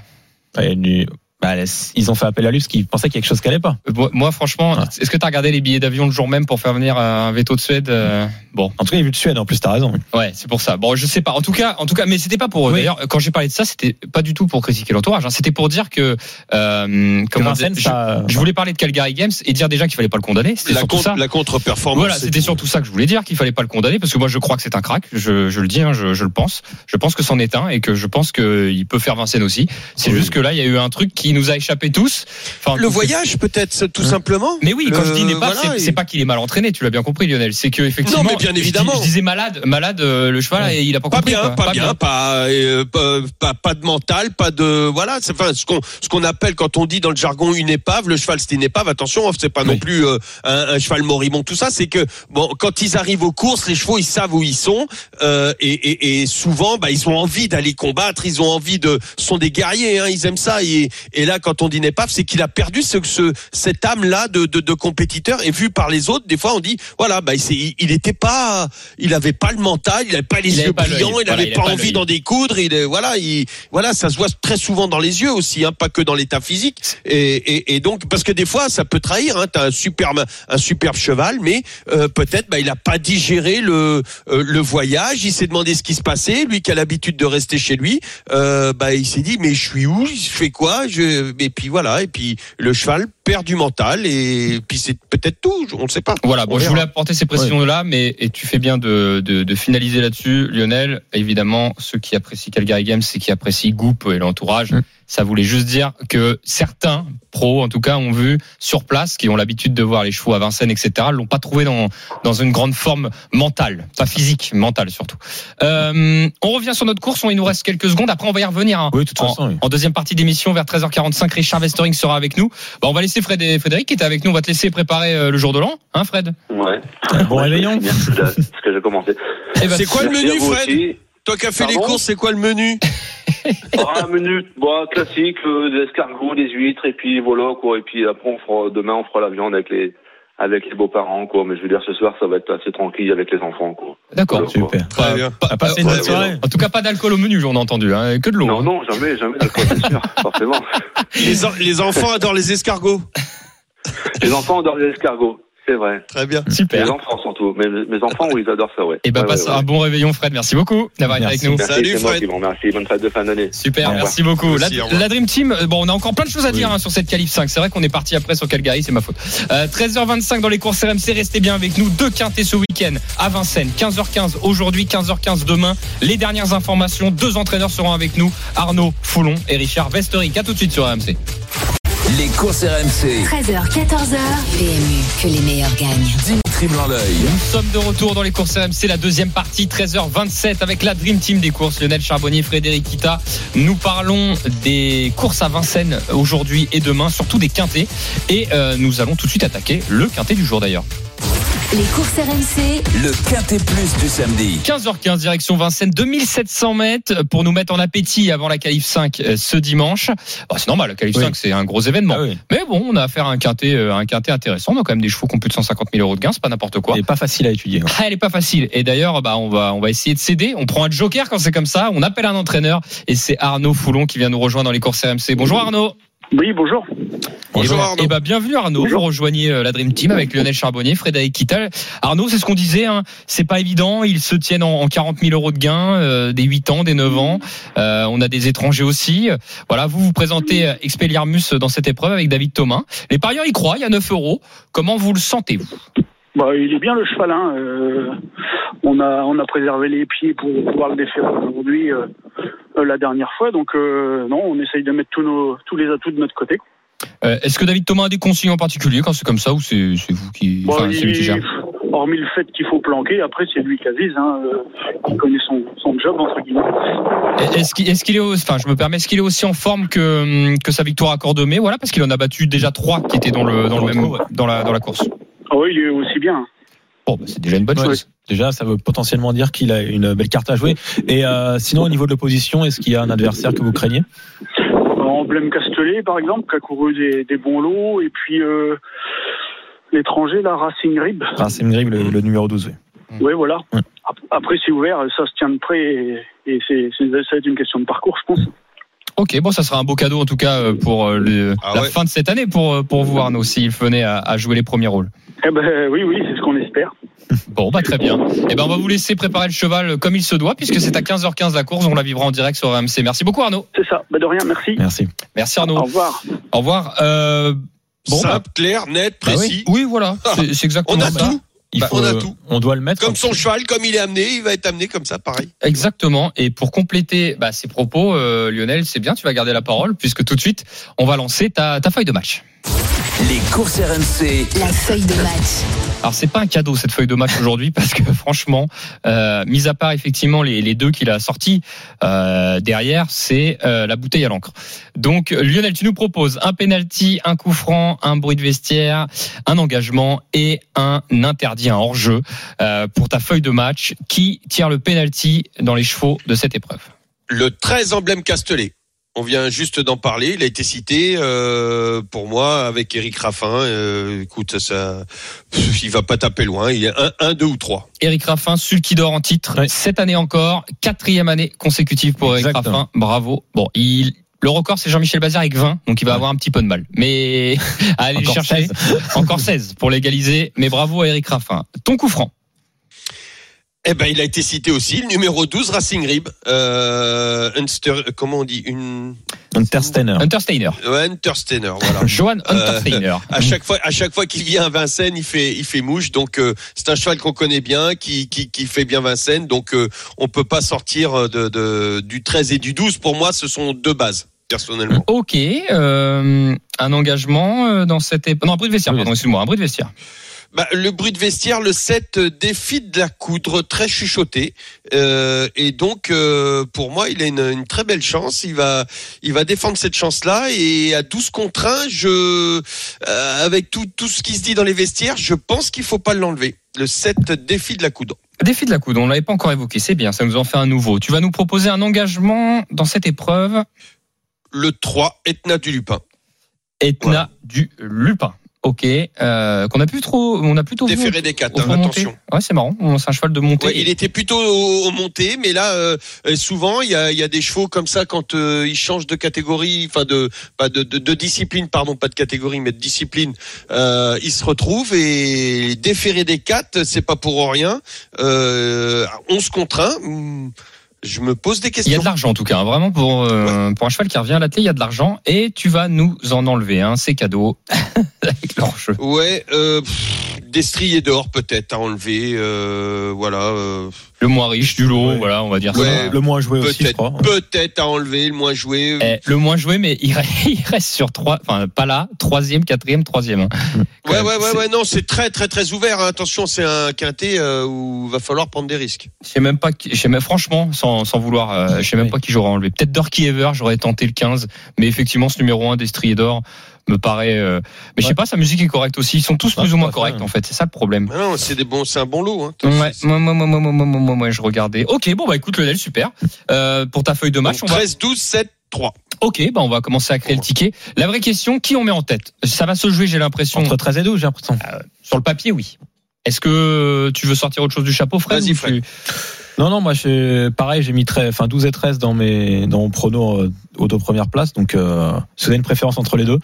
Ouais, il- bah, ils ont fait appel à lui parce qu'ils pensaient qu'il y avait quelque chose qui allait pas. Euh, moi- franchement Ouais. est-ce que tu as regardé les billets d'avion le jour même pour faire venir un veto de Suède euh, bon En tout cas, il a vu de Suède. En plus, t'as raison. Ouais, c'est pour ça. Bon, je sais pas. En tout cas, en tout cas, mais c'était pas pour. Oui. D'ailleurs, quand j'ai parlé de ça, c'était pas du tout pour critiquer l'entourage. hein. C'était pour dire que euh, comment Vincennes, dire, ça- je, je voulais parler de Calgary Games et dire déjà qu'il fallait pas le condamner. C'était La, contre, ça. la contre-performance. Voilà, c'était tout. surtout ça que je voulais dire qu'il fallait pas le condamner parce que moi je crois que c'est un crack. Je, je le dis, hein, je, je le pense. Je pense que c'en est un et que je pense qu'il peut faire Vincennes aussi. C'est Oui. juste que là, il y a eu un truc qui qui nous a échappé tous. Enfin, Le voyage, peut-être, tout Hein. simplement. Mais oui, quand Le- je dis n'est pas, voilà, c'est- et- pas qu'il est mal entraîné. Tu l'as bien compris, Lionel. C'est que effectivement. Non, mais bien évidemment. Je, disais malade, malade. euh, le cheval, et il a pas Pas compris. bien, pas, bien, pas, euh, pas, pas, de mental, pas de voilà. C'est enfin ce qu'on ce qu'on appelle quand on dit dans le jargon une épave. Le cheval c'est une épave. Attention, c'est pas non plus euh, un, un cheval moribond. Tout ça, c'est que bon, quand ils arrivent aux courses, les chevaux ils savent où ils sont euh, et, et, et souvent, bah ils ont envie d'aller combattre. Ils ont envie de, ce sont des guerriers. Hein, ils aiment ça. Et, et là, quand on dit une épave, c'est qu'il a perdu ce, ce cette âme là de, de, de compétiteur. Et vu par les autres, des fois on dit voilà, bah il, il était pas, il avait pas le mental, il avait pas les Il yeux brillants, il Voilà, avait il pas envie d'en découdre. Il voilà, il, voilà, ça se voit très souvent dans les yeux aussi, hein, pas que dans l'état physique. Et, et, et donc, parce que des fois, ça peut trahir. Hein, T'as un superbe, un superbe cheval, mais euh, peut-être, bah, il a pas digéré le euh, le voyage. Il s'est demandé ce qui se passait. Lui qui a l'habitude de rester chez lui, euh, bah, il s'est dit, mais je suis où? Je fais quoi? Je... Et puis voilà. Et puis le cheval perd du mental. Et puis c'est peut-être tout. On ne sait pas. Voilà, bon, On je voulais apporter ces précisions-là, mais et tu fais bien de, de, de finaliser là-dessus, Lionel. Évidemment, ceux qui apprécient Calgary Games, c'est qui apprécient Goop et l'entourage. Mm. Ça voulait juste dire que certains pros, en tout cas, ont vu sur place, qui ont l'habitude de voir les chevaux à Vincennes, etc., l'ont pas trouvé dans, dans une grande forme mentale, pas physique, mentale surtout. Euh, on revient sur notre course, on, il nous reste quelques secondes. Après, on va y revenir. hein. Oui, de toute En, façon. oui. en deuxième partie d'émission, vers 13h45, Richard Westering sera avec nous. Bah, on va laisser Fred et Frédéric qui était avec nous. On va te laisser préparer euh, le jour de l'an, hein, Fred Ouais. Bon réveillon. De ce que j'ai commencé. Eh ben, C'est quoi le menu, Fred aussi. Toi qui as fait les courses, c'est quoi le menu Ah, un menu bon, classique, euh, des escargots, des huîtres, et puis voilà, quoi. Et puis après, on fera, demain, on fera la viande avec les, avec les beaux-parents, quoi. Mais je veux dire, ce soir, ça va être assez tranquille avec les enfants, quoi. D'accord. Voilà, quoi. Super. Très bien. Une soirée. En tout cas, pas d'alcool au menu, on a entendu, hein, que de l'eau. Non, hein. non, jamais, jamais d'alcool, c'est sûr, forcément. les, en- les enfants adorent les escargots. Les enfants adorent les escargots, c'est vrai. Très bien. Super. Les enfants surtout. Mais mes enfants, oui, ils adorent ça, ouais. Et ben, Ouais, passe ouais, ouais. un bon réveillon, Fred. Merci beaucoup d'avoir été avec Merci. nous. Merci, Salut, Fred. vous remercie. Bonne fête de fin d'année. Super, merci beaucoup. La, Merci, Dream Team, euh, bon, on a encore plein de choses à dire hein, sur cette qualif 5. C'est vrai qu'on est parti après sur Calgary, c'est ma faute. Euh, 13h25 dans les courses RMC, restez bien avec nous. Deux quintés ce week-end à Vincennes. 15h15 aujourd'hui, 15h15 demain. Les dernières informations, deux entraîneurs seront avec nous, Arnaud Foulon et Richard Westerick. À tout de suite sur RMC. Les courses RMC. 13h, 14h. PMU, que les meilleurs gagnent. Dimitri Blanc-L'œil. Nous sommes de retour dans les courses RMC, la deuxième partie, 13h27 avec la Dream Team des courses, Lionel Charbonnier, Frédéric Kita. Nous parlons des courses à Vincennes aujourd'hui et demain, surtout des quintés. Et euh, nous allons tout de suite attaquer le quintet du jour d'ailleurs. Les courses RMC, Le Quintet Plus du samedi. 15h15 direction Vincennes, 2700 mètres pour nous mettre en appétit avant la qualif 5 euh, ce dimanche. Bah, c'est normal, la Oui. 5 c'est un gros événement. Ah oui. Mais bon, on a affaire à un quintet, euh, un quintet intéressant. On a quand même des chevaux qui ont plus de 150 000 euros de gain, c'est pas n'importe quoi. C'est pas facile à étudier. Ah, elle est pas facile. Et d'ailleurs, bah, on va, on va essayer de céder. On prend un joker quand c'est comme ça. On appelle un entraîneur. Et c'est Arnaud Foulon qui vient nous rejoindre dans les courses RMC. Bonjour Arnaud. Oui, bonjour. Bonjour, et bah, Arnaud. et bah, bienvenue Arnaud. Vous rejoignez euh, la Dream Team avec Lionel Charbonnier, Frédéric Kittal. Arnaud, c'est ce qu'on disait. Hein, c'est pas évident. Ils se tiennent en, en 40 000 euros de gains, euh, des 8 ans, des 9 ans. Euh, on a des étrangers aussi. Voilà, vous vous présentez Expelliarmus dans cette épreuve avec David Thomas. Les parieurs y croient. Il y a 9 euros. Comment vous le sentez vous Bah, il est bien le cheval. Hein. euh, on a on a préservé les pieds pour pouvoir le défaire aujourd'hui euh, la dernière fois. Donc euh, non, on essaye de mettre tous nos tous les atouts de notre côté. Euh, Est-ce que David Thomas a des consignes en particulier quand c'est comme ça ou c'est c'est vous qui, Bon, enfin, c'est lui qui gère? hormis le fait qu'il faut planquer, après c'est lui qui avise. Hein, euh, il connaît son, son job entre guillemets. Est-ce qu'il est, qu'il est, au- enfin, je me permets, est-ce qu'il est aussi en forme que, que sa victoire à Cordemais? Voilà, parce qu'il en a battu déjà trois qui étaient dans le, dans le même, dans la, dans la course. Ah oui, il est aussi bien. Bon, bah, c'est déjà une bonne Ouais. chose. Déjà, ça veut potentiellement dire qu'il a une belle carte à jouer. Et euh, sinon, au niveau de l'opposition, est-ce qu'il y a un adversaire que vous craignez? Emblème Castellet, par exemple, qui a couru des, des bons lots, et puis euh, l'étranger, la Racing Rib. C'est Grive, le, le numéro 12. oui. Oui, voilà. Ouais. Ap- Après, c'est ouvert, ça se tient de près, et, et c'est, c'est- ça va être une question de parcours, je pense. Ok, bon, ça sera un beau cadeau en tout cas euh, pour euh, le- Ah la ouais. fin de cette année pour, euh, pour vous, Arnaud, s'il venait à, à jouer les premiers rôles. Eh ben oui, oui, c'est ce qu'on espère. Bon, bah très bien. Et ben, on va vous laisser préparer le cheval comme il se doit, puisque c'est à 15h15 la course. On la vivra en direct sur RMC. Merci beaucoup, Arnaud. C'est ça. Bah, de rien, merci. Merci. Merci, Au Arnaud. revoir. Au revoir. Euh, bon, bah, Simple, clair, net, bah oui. précis. Oui, voilà. C'est c'est exactement On a ça. tout. Il Bah, faut, on a tout. on doit le mettre. Comme son cheval, comme il est amené, il va être amené comme ça, pareil. Exactement. Et pour compléter bah, ces propos, euh, Lionel, c'est bien, tu vas garder la parole, puisque tout de suite, on va lancer ta, ta feuille de match. Les courses RMC. La feuille de match. Alors c'est pas un cadeau cette feuille de match aujourd'hui parce que franchement, euh, mis à part effectivement les, les deux qu'il a sortis euh, derrière, c'est euh, la bouteille à l'encre. Donc Lionel, tu nous proposes un penalty, un coup franc, un bruit de vestiaire, un engagement et un interdit, un hors-jeu euh, pour ta feuille de match. Qui tire le penalty dans les chevaux de cette épreuve? Le 13 emblème Castellet. On vient juste d'en parler. Il a été cité euh, pour moi avec Eric Raffin. Euh, écoute, ça, il va pas taper loin. Il est 1, 1 2 ou 3. Eric Raffin, celui qui dort en titre, Ouais. cette année encore, quatrième année consécutive pour Eric. Raffin. Bravo. Bon, il le record, c'est Jean-Michel Bazir avec 20, donc il va Ouais. avoir un petit peu de mal. Mais à aller le Encore chercher, 16. encore 16 pour l'égaliser. Mais bravo à Eric Raffin. Ton coup franc. Eh ben, il a été cité aussi. Le numéro 12, Racing Rib. Euh, Unster- comment on dit une Untersteiner. Untersteiner. ouais, Untersteiner, voilà. Johan Euh, Untersteiner. À chaque fois, à chaque fois qu'il vient à Vincennes, il fait, il fait mouche. Donc euh, c'est un cheval qu'on connaît bien, qui, qui, qui fait bien Vincennes. Donc euh, on peut pas sortir de, de, du 13 et du 12. Pour moi, ce sont deux bases personnellement. Ok, euh, un engagement euh, dans cette épreuve. Non, un bruit de vestiaire, Oui, pardon, excuse-moi, un bruit de vestiaire. Bah, le bruit de vestiaire, le 7 euh, défie de la coudre, très chuchoté. Euh, et donc, euh, pour moi, il a une, une très belle chance. Il va, il va défendre cette chance-là. Et à 12 contre 1, je, euh, avec tout, tout ce qui se dit dans les vestiaires, je pense qu'il faut pas l'enlever. Le 7 défie de la coudre. Défi de la coude, on l'avait pas encore évoqué, c'est bien, ça nous en fait un nouveau. Tu vas nous proposer un engagement dans cette épreuve? Le 3, Etna du Lupin. Etna Voilà. du Lupin. Ok, euh, qu'on a plus trop, on a plutôt Déféré des 4, au fond montée. attention. Ouais, c'est marrant. C'est un cheval de montée. Ouais, il était plutôt au, au monté, mais là, euh, euh, souvent, il y a, y a des chevaux comme ça quand euh, ils changent de catégorie, enfin de, pas de, de, de discipline, pardon, pas de catégorie, mais de discipline. Euh, ils se retrouvent et déférer des quatre, c'est pas pour rien. Euh, 11 contre 1, hmm, je me pose des Il y a questions. de l'argent en tout cas, hein. vraiment pour euh, pour un cheval qui revient à la télé, il y a de l'argent et tu vas nous en enlever, hein, c'est cadeau avec l'enjeu. Ouais, euh, pff, destrier d'or peut-être à enlever, euh, voilà. Le moins riche du lot, Ouais. voilà, on va dire Ouais. ça. Le moins joué aussi, je peut-être, crois. peut-être à enlever, le moins joué. Eh, le moins joué, mais il reste, sur trois, enfin pas là, troisième, quatrième, troisième. hein. Ouais, ouais, ouais, C'est- ouais, non, c'est très, très, très ouvert. hein. Attention, c'est un quintet euh, où il va falloir prendre des risques. Je sais même pas, qui- je sais même, franchement, sans, sans vouloir, euh, je sais même pas qui j'aurais enlevé. Peut-être Dorky Ever, j'aurais tenté le 15, mais effectivement, ce numéro 1 des Striés d'or me paraît. Euh... Mais je sais pas, sa musique est correcte aussi. Ils sont tous plus ou moins corrects en fait. C'est ça le problème. Non, c'est des bons, c'est un bon lot. Hein, ouais, moi, moi, moi, moi, moi, moi, moi, je regardais. Ok, bon bah écoute Lionel, super. Euh, pour ta feuille de match, Donc, on 13, va... 12, 7, 3. Ok, bah on va commencer à créer le ticket. La vraie question, qui on met en tête? Ça va se jouer, j'ai l'impression. Entre 13 et 12, j'ai l'impression. Euh, sur le papier, oui. Est-ce que tu veux sortir autre chose du chapeau, Fred Vas-y, Fred. Non, non, moi, j'ai- pareil, j'ai mis 13, enfin, 12 et 13 dans mes, dans mon prono euh, aux deux premières places. Donc, euh, si vous avez une préférence entre les deux,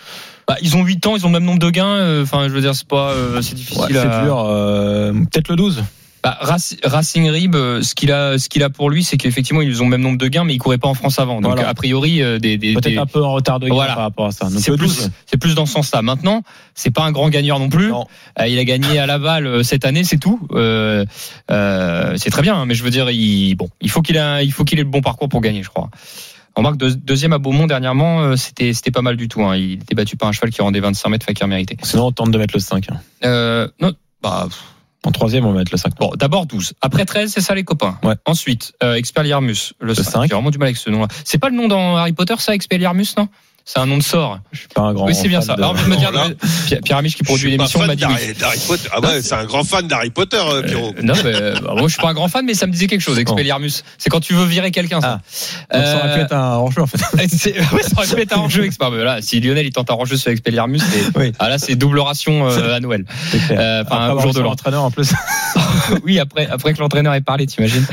Bah, ils ont 8 ans, ils ont le même nombre de gains. euh, Enfin, je veux dire, c'est pas, euh, c'est difficile ouais, à. c'est dur. euh, Peut-être le 12. Bah, Rac- Racing Rib, euh, ce qu'il a, ce qu'il a pour lui, c'est qu'effectivement, ils ont le même nombre de gains, mais ils couraient pas en France avant. Donc, Voilà. a priori, euh, des, des, Peut-être des- un peu en retard de gain Voilà. par rapport à ça. Donc, c'est plus, 12. c'est plus dans ce sens-là. Maintenant, c'est pas un grand gagneur non plus. Non. Euh, il a gagné à Laval cette année, c'est tout. Euh, euh, c'est très bien, hein, mais je veux dire, il, bon, il faut qu'il a, il faut qu'il ait le bon parcours pour gagner, je crois. On remarque deux- deuxième à Beaumont dernièrement, euh, c'était, c'était pas mal du tout. Hein. Il était battu par un cheval qui rendait 25 mètres, Fakir mérité. Sinon, on tente de mettre le 5. hein. Euh, non, bah, En troisième, on va mettre le 5. Bon, d'abord 12. Après 13, c'est ça les copains. Ouais. Ensuite, euh, Expelliarmus, le, 5. 5. J'ai vraiment du mal avec ce nom-là. C'est pas le nom dans Harry Potter, ça, Expelliarmus, non? C'est un nom de sort. Je suis pas un grand. oui, c'est bien fan ça. de- Alors, me dire, Pierre, Pierre Amiche qui produit l'émission m'a dit oui. Potter. Ah ouais, c'est un grand fan d'Harry Potter, euh, Pierrot. Euh, non, mais, euh, moi je suis pas un grand fan, mais ça me disait quelque chose. Expelliarmus, c'est quand tu veux virer quelqu'un. Ça. Donc, ça aurait pu être un hors-jeu, en fait. ça aurait pu être un enjeu. Mais Là, si Lionel il tente un enjeu sur Expelliarmus, Oui. ah, là c'est double ration euh, à Noël. Euh, Enfin, au jour de son l'an. entraîneur, en plus. oui, après, après que l'entraîneur ait parlé, t'imagines.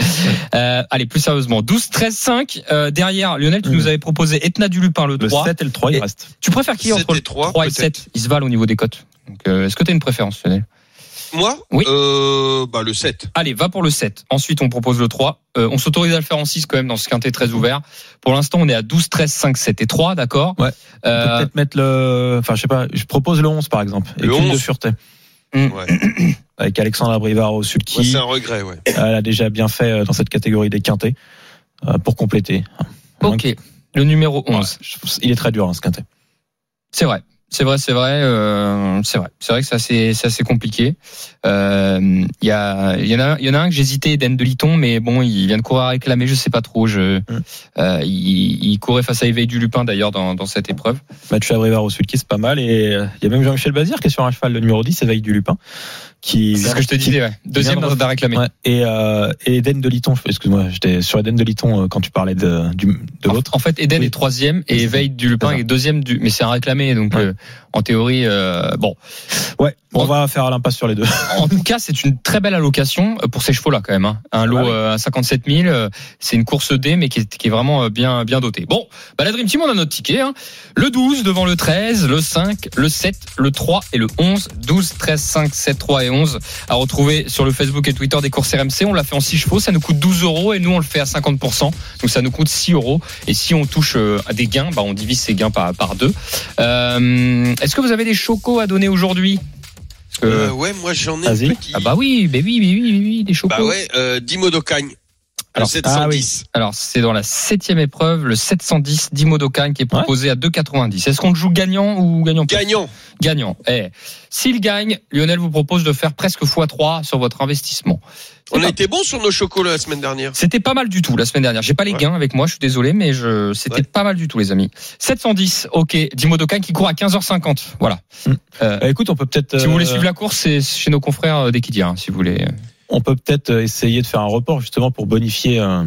Euh, allez, plus sérieusement. 12, 13, 5. Euh, derrière, Lionel, tu Mhm. nous avais proposé Etna du Lupin, le Le 3. 7 et le 3, il Et- reste. Tu préfères qui 7 entre et le 3, 3 et peut-être. 7 Ils se valent au niveau des cotes. Euh, Est-ce que tu as une préférence, Lionel Moi? Oui. euh, bah, Le 7. Allez, va pour le 7. Ensuite, on propose le 3. Euh, on s'autorise à le faire en 6 quand même dans ce quintet très ouvert. Pour l'instant, on est à 12, 13, 5, 7 et 3, d'accord? Ouais. On peut Euh, peut-être mettre le, enfin, je sais pas, je propose le 11, par exemple. Et Le de 11. sûreté. Ouais. avec Alexandra Brivard au Ouais, sulky. c'est un regret, ouais. Elle a déjà bien fait euh, dans cette catégorie des quintés euh, pour compléter. Ok. Le numéro 11. Ouais, je- il est très dur hein, ce quintet. C'est vrai. C'est vrai, c'est vrai, euh, c'est vrai. C'est vrai que c'est assez, c'est assez compliqué. Euh, Il y a, y en a, y en a un que j'hésitais, Eden de Liton, mais bon, il vient de courir à réclamer, je sais pas trop. Je, euh, il, il courait face à Éveil du Lupin d'ailleurs dans, dans cette épreuve. Mathieu Abrivard au sulky, c'est pas mal. Et euh, il y a même Jean-Michel Bazir qui est sur un cheval, le numéro 10, Éveil du Lupin. Qui C'est ce que je te qui- disais. Ouais. Deuxième de dans à réclamer. Ouais, et, euh, et Eden de Liton, excuse-moi, j'étais sur Eden de Liton euh, quand tu parlais de, de l'autre. En fait, Eden Oui. est troisième et. Éveil du Lupin est deuxième du, mais c'est un réclamé, donc Ouais. euh, en théorie, euh, bon. Ouais, on En- va faire l'impasse sur les deux. En tout cas, c'est une très belle allocation euh, pour ces chevaux-là quand même. hein. Un lot Ah oui. euh, à 57 000, euh, c'est une course D, mais qui est, qui est vraiment bien bien dotée. Bon, bah la Dream Team, on a notre ticket. Hein. Le 12 devant le 13, le 5, le 7, le 3 et le 11. 12, 13, 5, 7, 3 et 11 à retrouver sur le Facebook et Twitter des courses RMC. On l'a fait en 6 chevaux, ça nous coûte 12 euros et nous on le fait à 50%. Donc ça nous coûte 6 euros. Et si on touche à des gains, bah on divise ces gains par, par deux. Euh, Est-ce que vous avez des chocos à donner aujourd'hui? Euh, ouais, moi j'en ai un Vas-y. petit. ah bah oui, bah oui, oui, oui, oui, oui, des chocos. Bah ouais, euh, Dimo Docagne. Alors, le 710. Alors c'est dans la septième épreuve, le 710 d'Imo Dokan qui est proposé à 2,90. Est-ce qu'on le joue gagnant ou gagnant Gagnant. Gagnant. Eh, s'il gagne, Lionel vous propose de faire presque x3 sur votre investissement. On pas- a été bon sur nos chocolats la semaine dernière. C'était pas mal du tout la semaine dernière. J'ai pas les Ouais. gains avec moi, je suis désolé, mais je c'était Ouais. pas mal du tout les amis. 710, ok. Dimo Dokan qui court à 15h50. Voilà. Hmm. Euh, Bah, écoute, on peut peut-être. si vous voulez euh, suivre la course, c'est chez nos confrères euh, d'Equidia, hein, si vous voulez. On peut peut-être essayer de faire un report justement pour bonifier euh,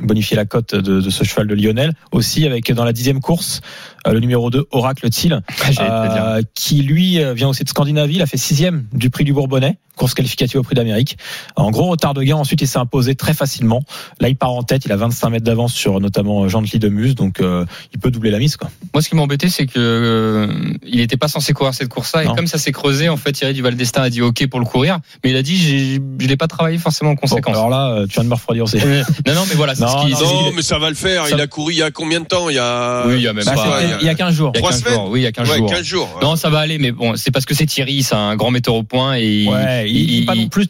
bonifier la cote de, de ce cheval de Lionel. Aussi avec dans la dixième course le numéro 2 Oracle Thiel, euh, qui lui euh, vient aussi de Scandinavie. Il a fait sixième du prix du Bourbonnais, course qualificative au prix d'Amérique. En gros retard de gain. Ensuite il s'est imposé très facilement. Là il part en tête. Il a 25 mètres d'avance sur notamment Gently de Muse, donc euh, il peut doubler la mise quoi. Moi, ce qui m'a embêté, c'est que euh, il n'était pas censé courir cette course-là, et Non. comme ça s'est creusé, en fait, Thierry Duval d'Estaing a dit OK pour le courir, mais il a dit j'ai- je l'ai pas travaillé forcément en Bon, conséquence. alors là euh, tu viens de me refroidir aussi. Euh, non, non, mais voilà, c'est Non, ce qui. non, c'est mais ça va le faire. Ça- Il a couru il y a combien de temps? Il y a. Oui, il y a même Bah, pas. Il y a 15 jours. Il y a Trois 15 semaines jours. Oui, il y a 15 ouais, jours. 15 jours. Non, ça va aller, mais bon, c'est parce que c'est Thierry, c'est un grand metteur au point et. Ouais, il, il est pas non plus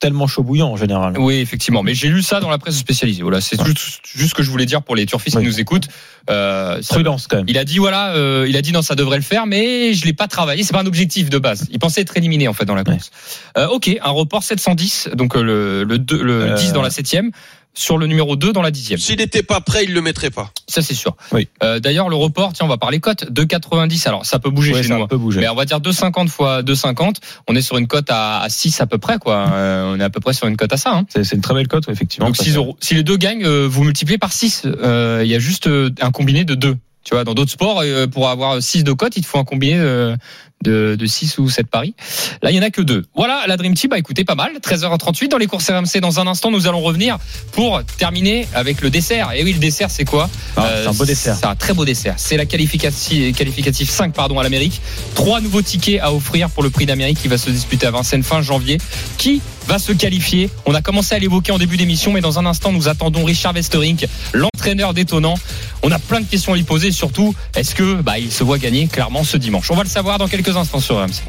tellement chaud bouillant en général. Oui, effectivement. Mais j'ai lu ça dans la presse spécialisée. Voilà, c'est Ouais. juste, juste ce que je voulais dire pour les turfistes qui nous écoutent. Euh, Prudence quand même. Il a dit voilà, euh, il a dit non, ça devrait le faire, mais je l'ai pas travaillé. C'est pas un objectif de base. Il pensait être éliminé en fait dans la course. Euh, ok, un report 710, donc euh, le le, le Euh. 10 dans la septième sur le numéro 2 dans la dixième. S'il n'était pas prêt, il le mettrait pas. Ça c'est sûr. Oui. Euh, D'ailleurs le report, tiens, on va parler cote 2,90. Alors ça peut bouger Ouais, chez ça nous. hein. peut bouger. Mais on va dire 2,50 fois 2,50. On est sur une cote à, à 6 à peu près quoi. Euh, on est à peu près sur une cote à ça. Hein. C'est une très belle cote, effectivement. Donc Ça 6 fait- euros. Si les deux gagnent, euh, vous multipliez par 6. Euh, Il y a juste euh, un combiné de 2. Tu vois, dans d'autres sports, euh, pour avoir 6 de cote, il te faut un combiné de, de, de 6 ou 7 paris. Là, il y en a que 2. Voilà, la Dream Team, bah écoutez, pas mal. 13h38 dans les courses RMC. Dans un instant, nous allons revenir pour terminer avec le dessert. Et oui, le dessert, c'est quoi? Ah, Euh, c'est un beau dessert. C'est un très beau dessert. C'est la qualificative, qualificative 5 pardon, à l'Amérique. Trois nouveaux tickets à offrir pour le prix d'Amérique qui va se disputer à Vincennes fin janvier. Qui va se qualifier On a commencé à l'évoquer en début d'émission, mais dans un instant, nous attendons Richard Westerink, l'entraîneur détonnant. On a plein de questions à lui poser. Surtout, est-ce que bah, il se voit gagner clairement ce dimanche? On va le savoir dans quelques instants sur RMC.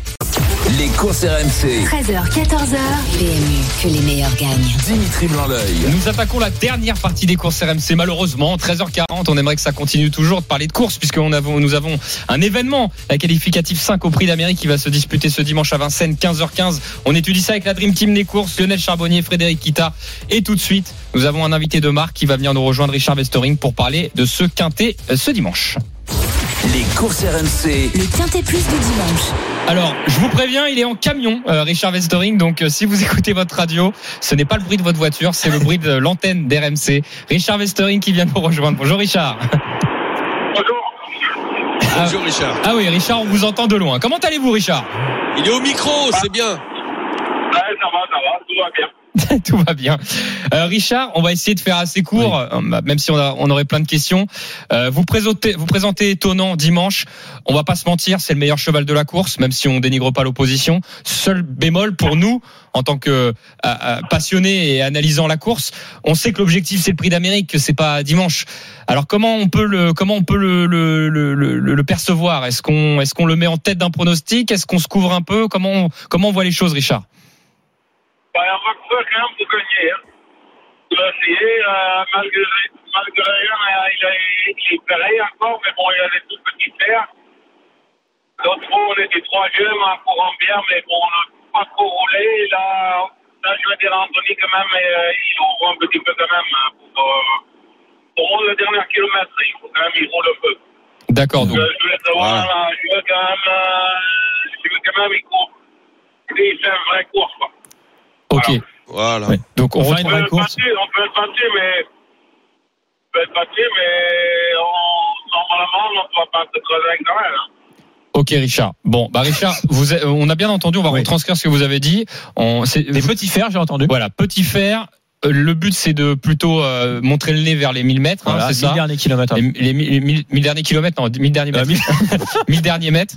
Les courses RMC. 13h, 14h. PMU, que les meilleurs gagnent. Dimitri Blanc-L'œil. Nous attaquons la dernière partie des courses RMC. Malheureusement, 13h40, on aimerait que ça continue toujours de parler de courses puisque nous avons, nous avons un événement, la qualificative 5 au prix d'Amérique qui va se disputer ce dimanche à Vincennes, 15h15. On étudie ça avec la Dream Team des courses, Lionel Charbonnier, Frédéric Kita. Et tout de suite, nous avons un invité de marque qui va venir nous rejoindre, Richard Westering, pour parler de ce quintet euh, ce dimanche. Les courses RMC. Le quintet plus du dimanche. Alors, je vous préviens, il est en camion, euh, Richard Westering. Donc, euh, si vous écoutez votre radio, ce n'est pas le bruit de votre voiture, c'est le bruit de l'antenne d'RMC. Richard Westering qui vient nous rejoindre. Bonjour Richard. Ah, Bonjour Richard. ah oui, Richard, on vous entend de loin. Comment allez-vous, Richard? Il est au micro, c'est bien. Ouais, ça va, ça va, tout va bien. Tout va bien. Euh, Richard, on va essayer de faire assez court, euh, bah, même si on, a- on aurait plein de questions. Euh, vous présentez, vous présentez étonnant dimanche. On va pas se mentir, c'est le meilleur cheval de la course, même si on dénigre pas l'opposition. Seul bémol pour nous, en tant que euh, euh, passionnés et analysant la course, on sait que l'objectif c'est le Prix d'Amérique, que c'est pas dimanche. Alors comment on peut le, comment on peut le, le, le, le- le percevoir? Est-ce qu'on, est-ce qu'on le met en tête d'un pronostic? Est-ce qu'on se couvre un peu? Comment, on, comment on voit les choses, Richard? Bah, on va faire quand même pour gagner. Hein. Il a essayé, euh, malgré, malgré rien, euh, il, a, il est pareil encore, mais bon, il a des tout petits fers. L'autre fois, on était troisième en courant bien, mais bon, on n'a pas trop roulé. Là, là, je vais dire à Anthony quand même, euh, il ouvre un petit peu quand même hein, pour, euh, pour le dernier kilomètre. Il faut quand même, il roule un peu. D'accord. Donc, Je, voulais savoir, Voilà. là, je veux quand même, euh, je veux quand même, il court. Il fait une vraie course, quoi. Ok. Voilà. Ouais. Donc on retrouve. On peut vraie le course. battre, on peut le battre, mais. On peut le battre, mais on, normalement, on ne doit pas se creuser avec Noël. Hein. Ok, Richard. Bon, bah Richard, vous, a- on a bien entendu. On va Oui. retranscrire ce que vous avez dit. On, c'est- Des petits fers, j'ai entendu. Voilà, petit fer. Euh, Le but, c'est de plutôt euh, montrer le nez vers les 1000 mètres, hein, Voilà, c'est ça mille derniers kilomètres. les, les 1000 1000 1000 derniers kilomètres, non, 1000 derniers Euh, mètres. 1000 derniers mètres.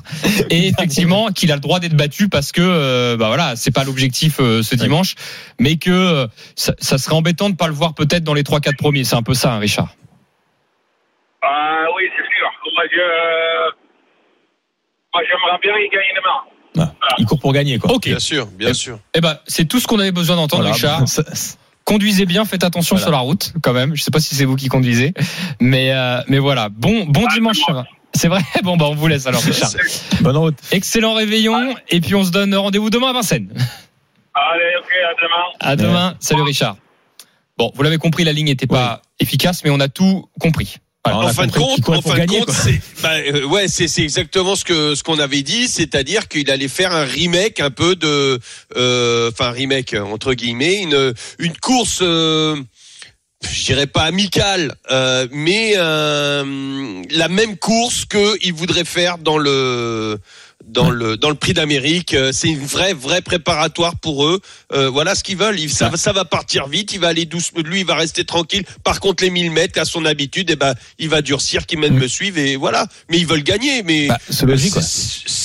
Et effectivement, qu'il a le droit d'être battu parce que, euh, bah voilà, c'est pas l'objectif euh, ce dimanche, mais que euh, ça, ça serait embêtant de pas le voir peut-être dans les 3-4 premiers. C'est un peu ça, hein, Richard. Ah oui, c'est sûr. Moi, je. Moi, j'aimerais bien qu'il gagne demain. Ah, Il court pour gagner, quoi. Ok. Bien sûr, bien sûr. Eh ben, c'est tout ce qu'on avait besoin d'entendre, Voilà. Richard. Ça- Conduisez bien, faites attention Voilà. sur la route, quand même. Je sais pas si c'est vous qui conduisez, mais euh, mais voilà. Bon bon Ah, dimanche. C'est vrai? Bon bah on vous laisse alors, Richard. Bonne route. Excellent réveillon et puis on se donne rendez-vous demain à Vincennes. Allez, ok, à demain. À demain. Salut Richard. Bon, vous l'avez compris, la ligne n'était pas efficace, mais on a tout compris. A en fin de compte, en fin de compte, c'est bah, euh, ouais, c'est c'est exactement ce que ce qu'on avait dit, c'est-à-dire qu'il allait faire un remake un peu de, euh, enfin remake entre guillemets, une une course. Euh, je dirais pas amicale, euh, mais euh, la même course que il voudrait faire dans le dans le dans le Prix d'Amérique. Euh, C'est une vraie vraie préparatoire pour eux. Euh, voilà ce qu'ils veulent. Ils- ça, va- ça va partir vite. Il va aller doucement. Lui, il va rester tranquille. Par contre, les 1000 mètres, à son habitude, eh ben, il va durcir, qu'il mène me suivre et voilà. Mais ils veulent gagner. Mais Bah, c'est logique,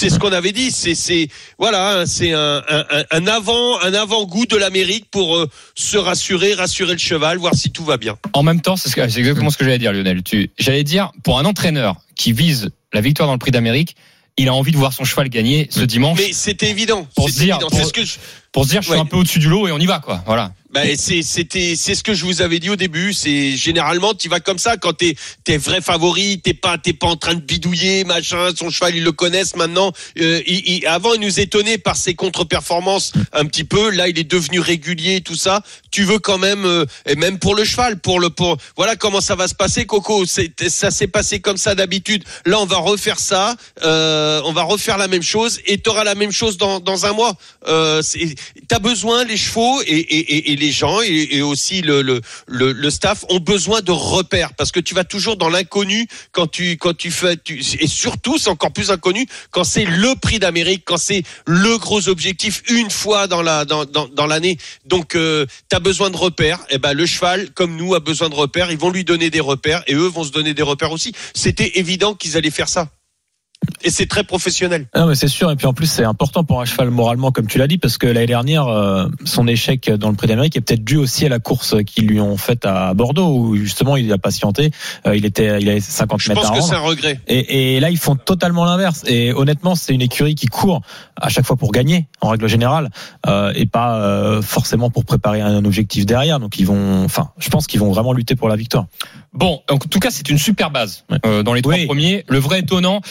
ce qu'on avait dit. C'est c'est voilà, hein, c'est un, un, un- avant un avant goût de l'Amérique pour euh, se rassurer, rassurer le cheval, voir si tout va bien. En même temps, c'est ce exactement ce que j'allais dire, Lionel. Tu, j'allais dire, pour un entraîneur qui vise la victoire dans le Prix d'Amérique, il a envie de voir son cheval gagner ce dimanche Mais évident. Évident. C'est ce que je, pour se dire, je suis Ouais. un peu au-dessus du lot et on y va, quoi. Voilà. Bah, c'est c'était c'est ce que je vous avais dit au début. C'est généralement tu vas comme ça quand t'es t'es vrai favori, t'es pas t'es pas en train de bidouiller machin. Son cheval ils le connaissent maintenant. Euh, il- il- avant il nous étonnait par ses contre-performances un petit peu. Là il est devenu régulier tout ça. Tu veux quand même euh, et même pour le cheval pour le pour voilà comment ça va se passer Coco. C'est ça s'est passé comme ça d'habitude. Là on va refaire ça. Euh, on va refaire la même chose et t'auras la même chose dans dans un mois. Euh, c'est- T'as besoin les chevaux et, et, et, les gens et, et aussi le, le, le, le staff ont besoin de repères parce que tu vas toujours dans l'inconnu quand tu quand tu fais tu, et surtout c'est encore plus inconnu quand c'est le prix d'Amérique quand c'est le gros objectif une fois dans la dans dans, dans l'année. Donc euh, tu as besoin de repères. Et ben le cheval comme nous a besoin de repères. Ils vont lui donner des repères et eux vont se donner des repères aussi. C'était évident qu'ils allaient faire ça et c'est très professionnel Non, mais c'est sûr. Et puis en plus, c'est important pour un cheval moralement, comme tu l'as dit, parce que l'année dernière, euh, son échec dans le Prix d'Amérique est peut-être dû aussi à la course qu'ils lui ont faite à Bordeaux, où justement il a patienté. Euh, il était, il avait 50 je mètres pense à que c'est un regret Et, et là, ils font totalement l'inverse. Et honnêtement, c'est une écurie qui court à chaque fois pour gagner, en règle générale, euh, et pas euh, forcément pour préparer un objectif derrière. Donc ils vont, enfin, je pense qu'ils vont vraiment lutter pour la victoire. Bon, en tout cas, c'est une super base euh, dans les trois Oui. premiers. Le vrai étonnant,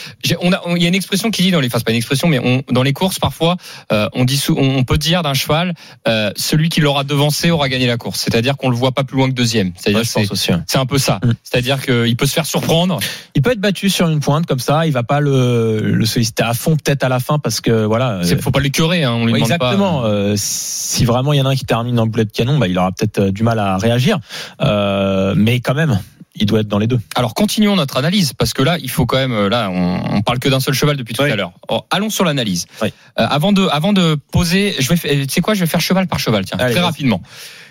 on a, on- il y a une expression qui dit dans les, enfin c'est pas une expression, mais on, dans les courses parfois, euh, on dit, on, on peut dire d'un cheval, euh, celui qui l'aura devancé aura gagné la course. C'est-à-dire qu'on le voit pas plus loin que deuxième. C'est-à-dire Ouais, c'est, un peu ça. Mm. C'est-à-dire qu'il peut se faire surprendre. Il peut être battu sur une pointe comme ça. Il va pas le, le solliciter à fond peut-être à la fin parce que voilà. Il euh, faut pas l'écœurer, hein, on lui Ouais, demande exactement. pas. Euh, si vraiment il y en a un qui termine dans le boulet de canon, bah, il aura peut-être euh, du mal à réagir. Euh, mais quand même, il doit être dans les deux. Alors continuons notre analyse parce que là, il faut quand même, euh, là, on, on parle que d'un seul cheval depuis tout Oui. à l'heure. Alors, allons sur l'analyse. Oui. Euh, avant de, avant de poser, je vais, tu sais quoi, je vais faire cheval par cheval, tiens, Allez, très rapidement.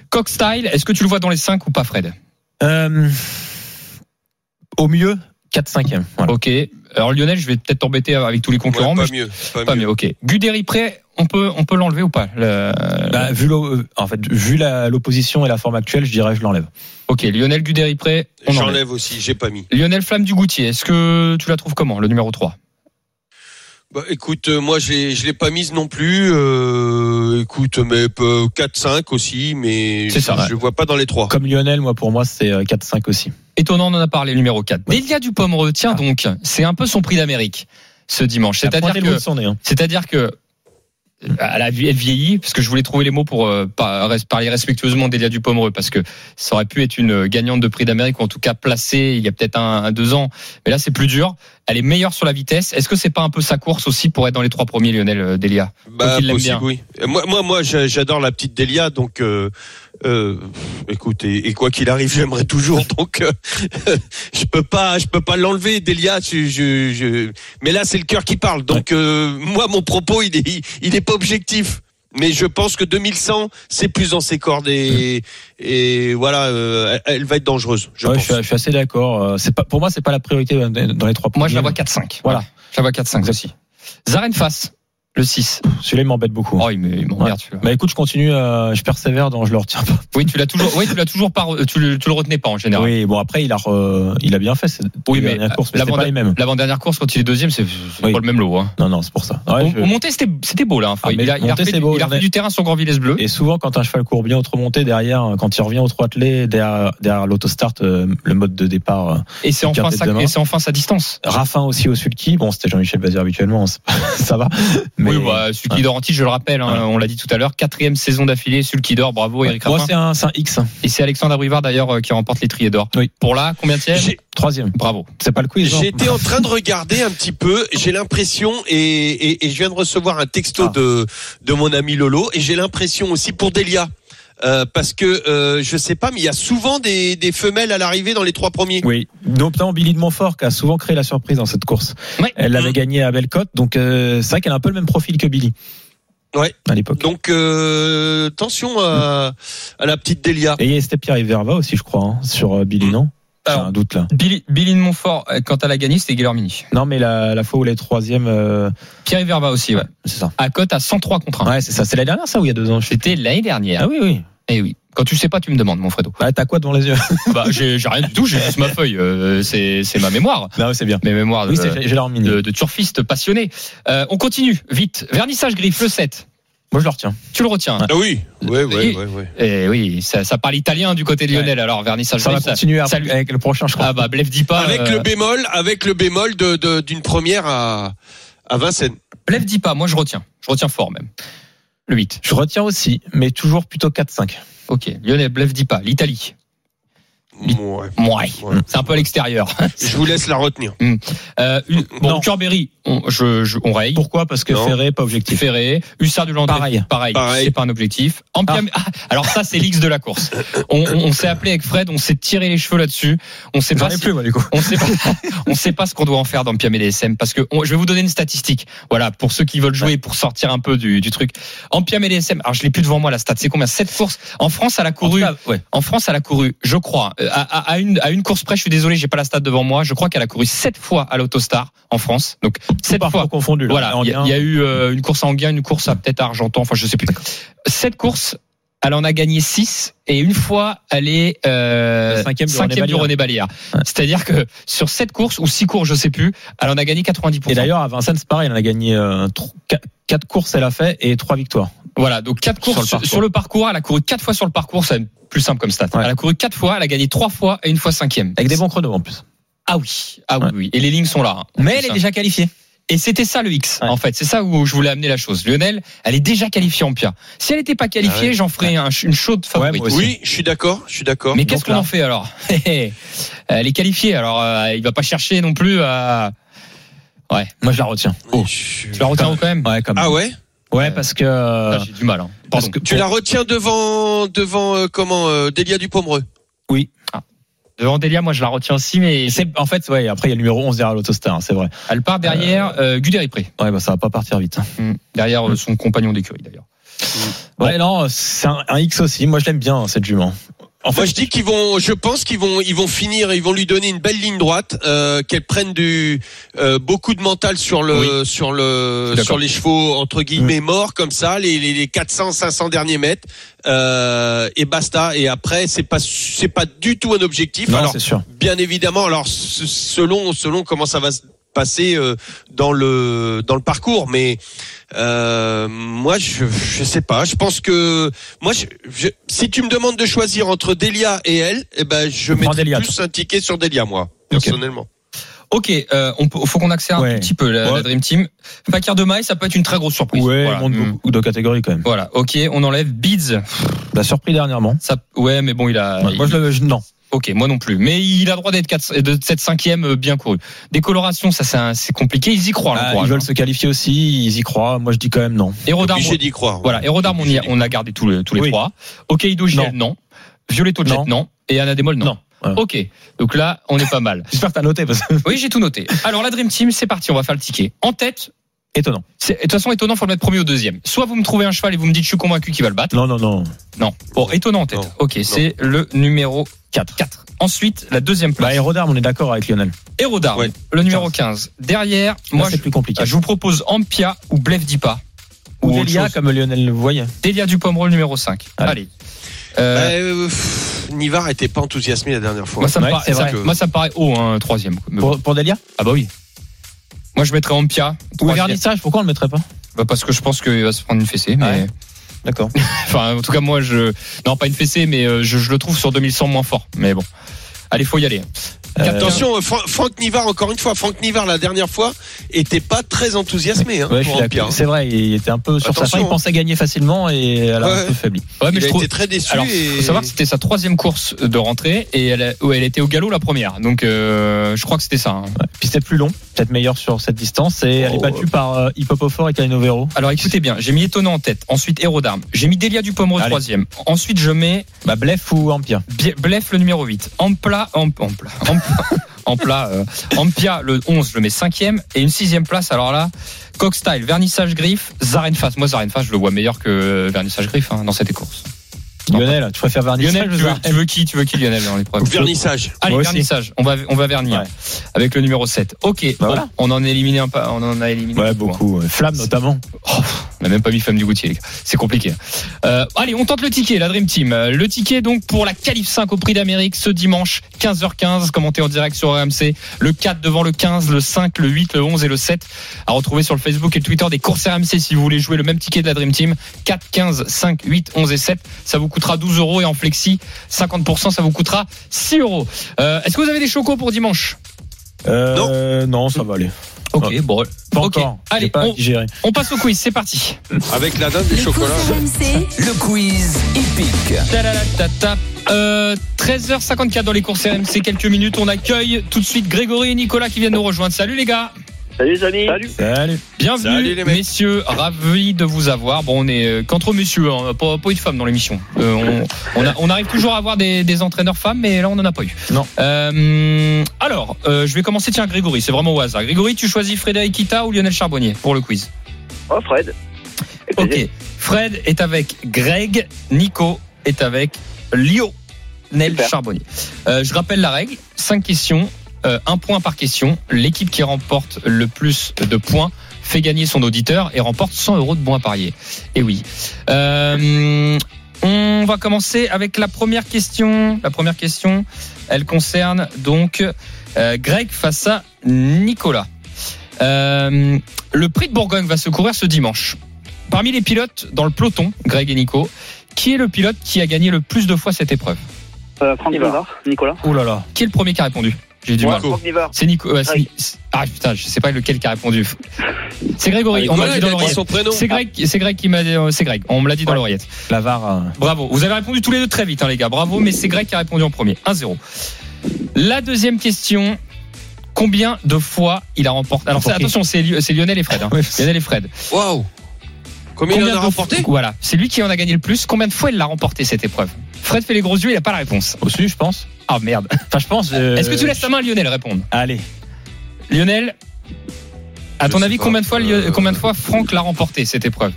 Coq style, est-ce que tu le vois dans les 5 ou pas, Fred? Euh, au mieux, 4-5e. Voilà. Ok. Alors Lionel, je vais peut-être t'embêter avec tous les concurrents, Ouais, mais pas mieux pas pas mieux. mieux. Ok. Guderi prêt, on peut, on peut l'enlever ou pas le- Bah, vu euh, en fait, vu la- l'opposition et la forme actuelle, je dirais je l'enlève. Ok. Lionel Guderi prêt, on enlève. J'enlève aussi, j'ai pas mis. Lionel Flamme du Goutier, est-ce que tu la trouves comment, le numéro 3 Bah, écoute, euh, moi je l'ai pas mise non plus. Euh, écoute, mais 4-5 aussi, mais C'est ça, je, ouais. je vois pas dans les trois. Comme Lionel, moi pour moi c'est euh, 4-5 aussi. Étonnant, on en a parlé, numéro 4. Delia Dupommereux, tiens donc, c'est un peu son prix d'Amérique ce dimanche. C'est-à-dire que hein. C'est-à-dire que elle, a, elle vieillit, parce que je voulais trouver les mots pour euh, parler respectueusement d'Elia Dupomereux, parce que ça aurait pu être une gagnante de prix d'Amérique, ou en tout cas placée il y a peut-être un, un, deux ans. Mais là, c'est plus dur. Elle est meilleure sur la vitesse. Est-ce que c'est pas un peu sa course aussi pour être dans les trois premiers, Lionel euh, Delia? Bah, possible, bien. oui. Euh, Moi, moi, moi, j'a- j'adore la petite Delia, donc, euh, euh, écoute, et, et quoi qu'il arrive, j'aimerais toujours, donc, euh, je peux pas, je peux pas l'enlever, Delia. Je, je, je- Mais là, c'est le cœur qui parle, donc, euh, moi, mon propos, il est, il, est pas objectif. Mais je pense que 2100, c'est plus dans ses cordes et, et voilà, euh, elle, va être dangereuse. Je Ouais, je, pense. suis, je suis assez d'accord. Euh, C'est pas, pour moi, c'est pas la priorité dans les trois Moi, je la vois premiers. 4-5. Voilà. Je la vois 4-5 aussi. Zaren Face, le 6. Celui-là, il m'embête beaucoup. Oh, il me- il m'emmerde, celui-là. Bah écoute, je continue, euh, je persévère, donc je le retiens pas. Oui, tu l'as toujours, oui, tu l'as toujours pas, tu le, tu le retenais pas en général. Oui, bon après il a, re- il a bien fait. cette Oui, mais dernière course, mais pas les mêmes. L'avant-dernière course, quand il est deuxième, c'est Oui. pas le même lot. Hein. Non, non, c'est pour ça. Ouais, Au, je- monté, c'était c'était beau là. Enfin, Ah, il a, il c'est du- beau, il a on refait est- du terrain sur Grand Villesse Bleu. Et souvent, quand un cheval court bien au trop monté derrière, quand il revient au trop attelé, derrière, derrière l'autostart, euh, le mode de départ. euh, Et c'est enfin, sa, et c'est enfin sa distance. Raffin aussi au sulky. Bon, c'était Jean-Michel Bazir habituellement, pas- ça va. Mais oui, bah, Sulky d'or anti, je le rappelle, hein, on l'a dit tout à l'heure, quatrième saison d'affilée, Sulky d'or, bravo Eric moi c'est un, c'est un X. Et c'est Alexandre Abrivard d'ailleurs euh, qui remporte les triers d'or. Oui. Pour là, combien de Troisième. Bravo. C'est pas le quiz. hein. J'ai été en train de regarder un petit peu. J'ai l'impression et, et, et je viens de recevoir un texto Ah. de de mon ami Lolo et j'ai l'impression aussi pour Delia. Euh, parce que euh, je sais pas, mais il y a souvent des, des femelles à l'arrivée dans les trois premiers. Oui, notamment Billy de Montfort qui a souvent créé la surprise dans cette course. Ouais. Elle l'avait Mhm. gagné à Bellecote, donc euh, c'est vrai qu'elle a un peu le même profil que Billy. Ouais. À l'époque. Donc euh, attention à, à la petite Delia. Et c'était Pierre Verva aussi, je crois, hein, sur euh, Billy, non? J'ai Alors, un doute là. Billy, Billy de Montfort, euh, quand elle a gagné, c'était Guillermini. Non, mais la, la fois où les troisième, euh, Pierre Verba aussi, ouais. c'est ça. À cote à 103 contre 1. Ouais, c'est ça. C'est la dernière, ça, ou il y a deux ans C'était l'année dernière. Ah oui, oui. Eh oui. Quand tu sais pas, tu me demandes, mon Fredo. Bah, t'as quoi devant les yeux? Bah, j'ai j'ai rien du tout, j'ai juste ma feuille. euh, c'est c'est ma mémoire. Non, c'est bien. Mes mémoires de, Oui, c'est- mini. de, de turfiste passionné. Euh, on continue, vite. Vernissage griffe, le 7. Moi, je le retiens. Tu le retiens. Ah oui, ouais, ouais, Et- ouais, ouais. Eh oui, ça, ça parle italien du côté de Lionel, alors vernissage Ça va continuer ça avec le prochain, je crois. Ah bah, Blef dit pas. Avec euh, le bémol, avec le bémol de de- d'une première à à Vincennes. Blef dit pas, moi je retiens. Je retiens fort même. Le 8. Je retiens aussi, mais toujours plutôt 4-5. Ok. Lionel, Blef dit pas. L'Italie. Ouais. Ouais. C'est un peu à l'extérieur. Je vous laisse la retenir. Euh, une- bon. Curberry, on, je, je, on raye. Pourquoi? Parce que Non. Ferré, pas objectif. Ferré, Hussard du Landais, Pareil. pareil, Pareil. c'est pas un objectif. Ampia- Ah, alors ça c'est l'X de la course. On, on, on s'est appelé avec Fred, on s'est tiré les cheveux là-dessus. On sait pas si- plus, moi, du coup. on sait pas, on sait pas ce qu'on doit en faire dans Piam et DSM parce que on- je vais vous donner une statistique. Voilà, pour ceux qui veulent jouer, pour sortir un peu du, du truc. En Piam et DSM, alors je l'ai plus devant moi la stat, c'est combien? Sept courses. En France, elle a En couru. cas, ouais. En France, elle a couru, je crois, euh, à, à- une, à une course près, je suis désolé, j'ai pas la stat devant moi, je crois qu'elle a couru sept fois à l'Autostar en France. Donc, sept fois. confondu. là. Voilà, il y, a- y eu euh, une course à Anguin, une course à peut-être à Argentan, enfin je sais plus. Sept courses, elle en a gagné six et une fois elle est euh, cinquième du René cinquième. René. C'est-à-dire que sur sept courses ou six courses, je sais plus, elle en a gagné 90%. Et d'ailleurs, à Vincennes, c'est pareil, elle a gagné euh, tro- quatre- quatre courses, elle a fait, et trois victoires. Voilà, donc quatre Sur courses le sur, le parcours. Elle a couru quatre fois sur le parcours, c'est plus simple comme stat. Ouais. Elle a couru quatre fois, elle a gagné trois fois et une fois cinquième. Avec des bons chronos en plus. Ah oui, ah oui, Ouais. oui. Et les lignes sont là. hein. Mais elle est déjà qualifiée. Et c'était ça le X, Ouais. en fait. C'est ça où je voulais amener la chose. Lionel, elle est déjà qualifiée en Pia. Si elle n'était pas qualifiée, Ah ouais. j'en ferais un- une chaude favorite. Oui, je suis d'accord, je suis d'accord. Mais qu'est-ce qu'on en fait alors Elle est qualifiée, alors euh, il va pas chercher non plus à. Moi, je la retiens. Oh. Je- Tu la retiens quand même Ouais. Ah ouais? Ouais, parce que. euh, Ah, J'ai du mal. Hein. parce Pardon. que Tu la retiens devant devant euh, comment euh, Delia Dupomereux? Devant Delia, moi je la retiens aussi, mais c'est en fait, ouais. Après, il y a le numéro 11 derrière l'autostar, hein, c'est vrai. elle part derrière euh, Guderipré, Ouais, bah ça va pas partir vite. Mm. derrière euh, son compagnon d'écurie d'ailleurs. Ouais, non, c'est un, un X aussi. Moi, je l'aime bien cette jument. En Moi, je dis qu'ils vont, je pense qu'ils vont, ils vont finir, ils vont lui donner une belle ligne droite, euh, qu'elle prenne du euh, beaucoup de mental sur le, sur le, sur les chevaux entre guillemets morts comme ça, les, les, les 400, 500 derniers mètres, euh, et basta. Et après, c'est pas, c'est pas du tout un objectif. non, alors, sûr. bien évidemment, alors selon, selon comment ça va se passer euh, dans le dans le parcours. Mais euh, moi, je je sais pas. Je pense que moi, je, je- si tu me demandes de choisir entre Delia et elle, eh ben je Delia, plus un ticket sur Delia, moi personnellement. Ok, euh, on peut, faut qu'on accélère un Ouais. petit peu la, Ouais. la Dream Team. Fakir de Maï, ça peut être une très grosse surprise. Ouais, voilà. monte Mm. beaucoup de catégories quand même. Voilà, ok, on enlève Beads. Bah, surpris dernièrement. Ça, ouais, mais bon, il a. Ouais, moi, je le, je- non. Ok, moi non plus. Mais il a le droit d'être quatre- de cette cinquième euh, bien couru. Décoloration, ça c'est un- c'est compliqué. Ils y croient. Ah, ils veulent hein. se qualifier aussi, ils y croient. Moi, je dis quand même non. Hérodarme, Obligé d'y croire. voilà, Hérodarme, on, y a, on a gardé tous les, tous les Oui. trois. Ok, Giel, non. Violetto Jet, Non. non. Et Anna Demol, non. Non. Ok, donc là, on est pas mal. J'espère que t'as noté parce que Oui, j'ai tout noté. Alors, la Dream Team, c'est parti, on va faire le ticket. En tête, étonnant. c'est- de toute façon, étonnant, faut le mettre premier ou deuxième. Soit vous me trouvez un cheval et vous me dites, je suis convaincu qu'il va le battre. Non, non, non. Non. Bon, étonnant en tête. Non. Ok, c'est le numéro 4. 4. Ensuite, la deuxième place. Bah, Aérodarme, on est d'accord avec Lionel. Hérodarme, Ouais. le numéro 15. Derrière, Moi, moi, c'est je, plus compliqué. je vous propose Ampia ou Blef Dipa. Ou Delia, comme Lionel le voyait. Delia Dupommerol numéro 5. Allez. Allez. Euh, Bah, euh, pff, Nivard était pas enthousiasmé la dernière fois. moi, ça me ouais, paraît, c'est ça- vrai. moi, ça me paraît haut, hein, troisième. Pour, pour Delia Ah bah oui. Moi, je mettrais Ampia. Ou pourquoi on le mettrait pas Bah, parce que je pense qu'il va se prendre une fessée. Mais... Ouais. D'accord. Enfin, en tout cas, moi, je. Non, pas une fessée, mais euh, je, je le trouve sur 2100 moins fort. Mais bon. Allez, faut y aller. Euh, Attention, euh, Fra- Franck Nivard, encore une fois, Franck Nivard, la dernière fois, était pas très enthousiasmé. Hein, Ouais, d'accord. C'est vrai, il était un peu sur sa fin, il hein. pensait gagner facilement et elle a Ouais. un peu faibli. Ouais, mais Il je a trouve. été très déçu. Alors, et... faut savoir que c'était sa troisième course de rentrée et elle, a- elle était au galop la première. Donc, euh, je crois que c'était ça. hein. Ouais. Puis c'était plus long, peut-être meilleur sur cette distance et elle est Oh. battue par euh, Hip Hop Fort et Calino Vero. Alors, écoutez bien. J'ai mis étonnant en tête. Ensuite, Hérodarme. J'ai mis Delia Dupommeau troisième. Ensuite, je mets Bah, Blef ou Ampia Blef le numéro 8. Ampla, Amp, Ampla, Ampla, Ampla, euh, Ampia le 11, je le mets cinquième. Et une sixième place, alors là, Cockstyle, Vernissage Griffe, Zarenfass. Moi, Zarenfass, je le vois meilleur que Vernissage Griffe hein, dans cette course. Lionel, tu préfères Vernissage Lionel, tu veux, tu veux qui Tu veux qui, Lionel, dans l'épreuve Vernissage. Allez, Moi aussi. vernissage. On va, on va vernir Ouais. avec le numéro 7. Ok, Bah bon, voilà. on en a éliminé un pas, on en a éliminé Ouais, beaucoup, hein. beaucoup. Flamme notamment. On n'a même pas mis Femme du Goutier, les gars. C'est compliqué. Euh, allez, on tente le ticket, la Dream Team. Euh, Le ticket, donc, pour la Calif 5 au Prix d'Amérique ce dimanche, 15h15, commenté en direct sur RMC. Le 4 devant le 15, le 5, le 8, le 11 et le 7. À retrouver sur le Facebook et le Twitter des courses RMC si vous voulez jouer le même ticket de la Dream Team. 4, 15, 5, 8, 11 et 7. Ça vous coûtera 12 euros et en flexi, 50%, ça vous coûtera 6 euros. Euh, Est-ce que vous avez des chocos pour dimanche? Euh, non. ça va aller. Ok, Ouais. bon. Pas encore. Allez, pas on, digéré. on passe au quiz, c'est parti. Avec la dinde du Les chocolat. RMC, Le quiz épique. Tadadadada. Euh, 13h54 dans les courses RMC, quelques minutes. On accueille tout de suite Grégory et Nicolas qui viennent nous rejoindre. Salut les gars. Salut les amis. Salut. Salut. Bienvenue, Salut, les mecs. messieurs. Ravi de vous avoir. Bon, on est euh, qu'entre messieurs, hein, pas, pas eu de femmes dans l'émission. Euh, on, on, a- on arrive toujours à avoir des, des entraîneurs femmes, mais là, on n'en a pas eu. Non. Euh, alors, euh, je vais commencer. Tiens, Grégory, c'est vraiment au hasard. Grégory, tu choisis Frédéric Kita ou Lionel Charbonnier pour le quiz? Oh Fred. Ok. Fred est avec Greg. Nico est avec Lionel Super. Charbonnier. Euh, je rappelle la règle. Cinq questions. Euh, un point par question. L'équipe qui remporte le plus de points fait gagner son auditeur et remporte 100 euros de bons à parier. Et oui. Euh, on va commencer avec la première question. La première question, elle concerne donc euh, Greg face à Nicolas. Euh, le prix de Bourgogne va se courir ce dimanche. Parmi les pilotes dans le peloton, Greg et Nico, qui est le pilote qui a gagné le plus de fois cette épreuve? Euh, Franck Nivard. Nicolas. Oh là là. Qui est le premier qui a répondu? J'ai du mal. C'est Nico. Ah putain, je sais pas lequel qui a répondu. C'est Grégory. Ah, on m'a dit dans l'oreillette. C'est Greg, c'est Greg qui m'a dit. euh, C'est Greg. On me l'a dit dans l'oreillette. Euh, Bravo. Vous avez répondu tous les deux très vite, hein, les gars. Bravo. Mais c'est Greg qui a répondu en premier. 1-0. La deuxième question. Combien de fois il a remporté Alors attention, c'est Li- c'est Lionel et Fred. hein. Lionel et Fred. Waouh. Combien, il en a remporté fois- Voilà, c'est lui qui en a gagné le plus. Combien de fois il l'a remporté cette épreuve? Fred fait les gros yeux, il a pas la réponse. Aussi, je pense. Ah merde. Enfin, je pense. euh, Est-ce que tu laisses ta main à Lionel répondre Allez. Lionel, à Je ton avis, pas. combien de fois Euh, combien de fois Franck l'a remporté cette épreuve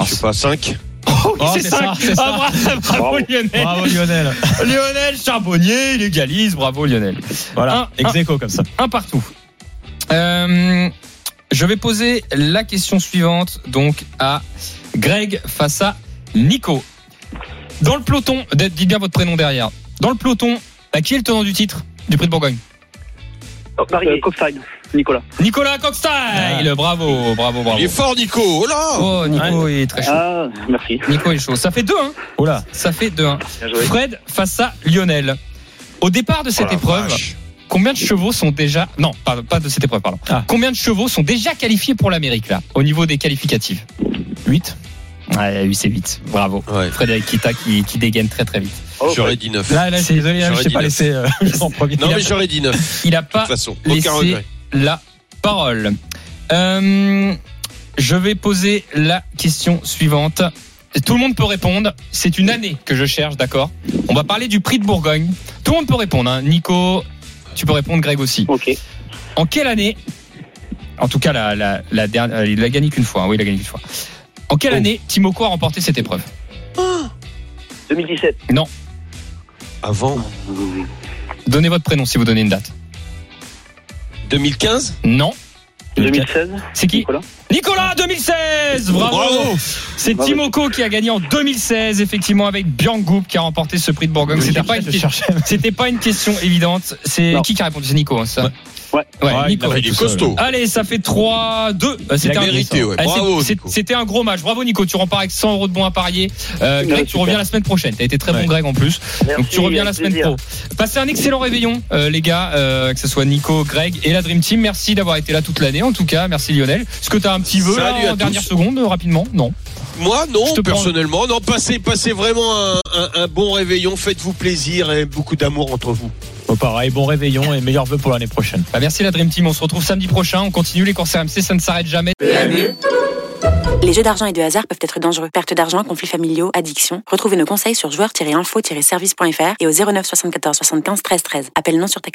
Je sais pas, 5 Oh, Oh, c'est ça, Ah, ça. bravo. Lionel. Bravo Lionel. Lionel Charbonnier, il égalise. Bravo Lionel. Voilà. Un- Ex comme ça. Un partout. Euh, je vais poser la question suivante donc à Greg face à Nico. Dans le peloton, dites bien votre prénom derrière. Dans le peloton, bah, qui est le tenant du titre du Prix de Bourgogne Euh, Cockstein, Nicolas. Nicolas Cockstyle, bravo, bravo, bravo. Il est fort, Nico. Oh là Oh, Nico est très chaud. Ah, merci. Nico est chaud. Ça fait 2-1. Oula. Ça fait 2-1. Bien joué. Fred face à Lionel. Au départ de cette Oh épreuve, vache. combien de chevaux sont déjà. Non, pas, pas de cette épreuve, pardon. Ah. Combien de chevaux sont déjà qualifiés pour l'Amérique, là, au niveau des qualificatives? 8. Ouais, oui, c'est 8. Bravo. Ouais. Frédéric Kita qui, qui dégaine très très vite. Oh, J'aurais dit 9. Là, là, je suis désolé, hein, je t'ai pas laissé euh, en premier. Non, Il a- mais j'aurais dit 9. Il n'a De pas toute façon, laissé regret. la parole. Euh, je vais poser la question suivante. Tout le monde peut répondre. C'est une année que je cherche, d'accord? On va parler du prix de Bourgogne. Tout le monde peut répondre. hein. Nico, tu peux répondre. Greg aussi. Ok. En quelle année? En tout cas, la, la, la dernière, il a gagné qu'une fois. hein. Oui, il a gagné qu'une fois. En quelle Oh. année Timoko a remporté cette épreuve 2017. Avant Donnez votre prénom si vous donnez une date. 2015 Non. 2016. C'est qui Nicolas. Nicolas 2016 Bravo, Bravo C'est. Timoko qui a gagné en 2016 effectivement avec Biangoup qui a remporté ce prix de Bourgogne. C'était pas une question. cherchais. C'était pas une question évidente. C'est Non. qui qui a répondu? C'est Nico, hein, ça. Ouais. Ouais, Ouais, il Nico. l'a fait Il est tout seul. costaud. Allez, ça fait 3-2. Bah, C'était a un. Ah. C'était gros match. Bravo Nico, tu repars avec 100 euros de bons à parier. Euh, Greg, tu reviens la semaine prochaine. T'as été très bon. Greg en plus. Merci, Donc tu reviens la semaine plaisir. pro. Passez un excellent réveillon, euh, les gars, euh, que ce soit Nico, Greg et la Dream Team. Merci d'avoir été là toute l'année. En tout cas, merci Lionel. Est-ce que tu as un petit vœu en tous. dernière seconde, rapidement? Non. Moi, Je non, prends- personnellement. Non, passez, passez vraiment un, un- un bon réveillon. Faites-vous plaisir et beaucoup d'amour entre vous. Bon, pareil, bon réveillon et meilleurs vœux pour l'année prochaine. Bah, merci la Dream Team. On se retrouve samedi prochain. On continue les courses RMC. Ça ne s'arrête jamais. Les jeux d'argent et de hasard peuvent être dangereux. Perte d'argent, conflits familiaux, addiction. Retrouvez nos conseils sur joueurs-info-service.fr et au 09 74 75 13 13. Appel non surtaxé.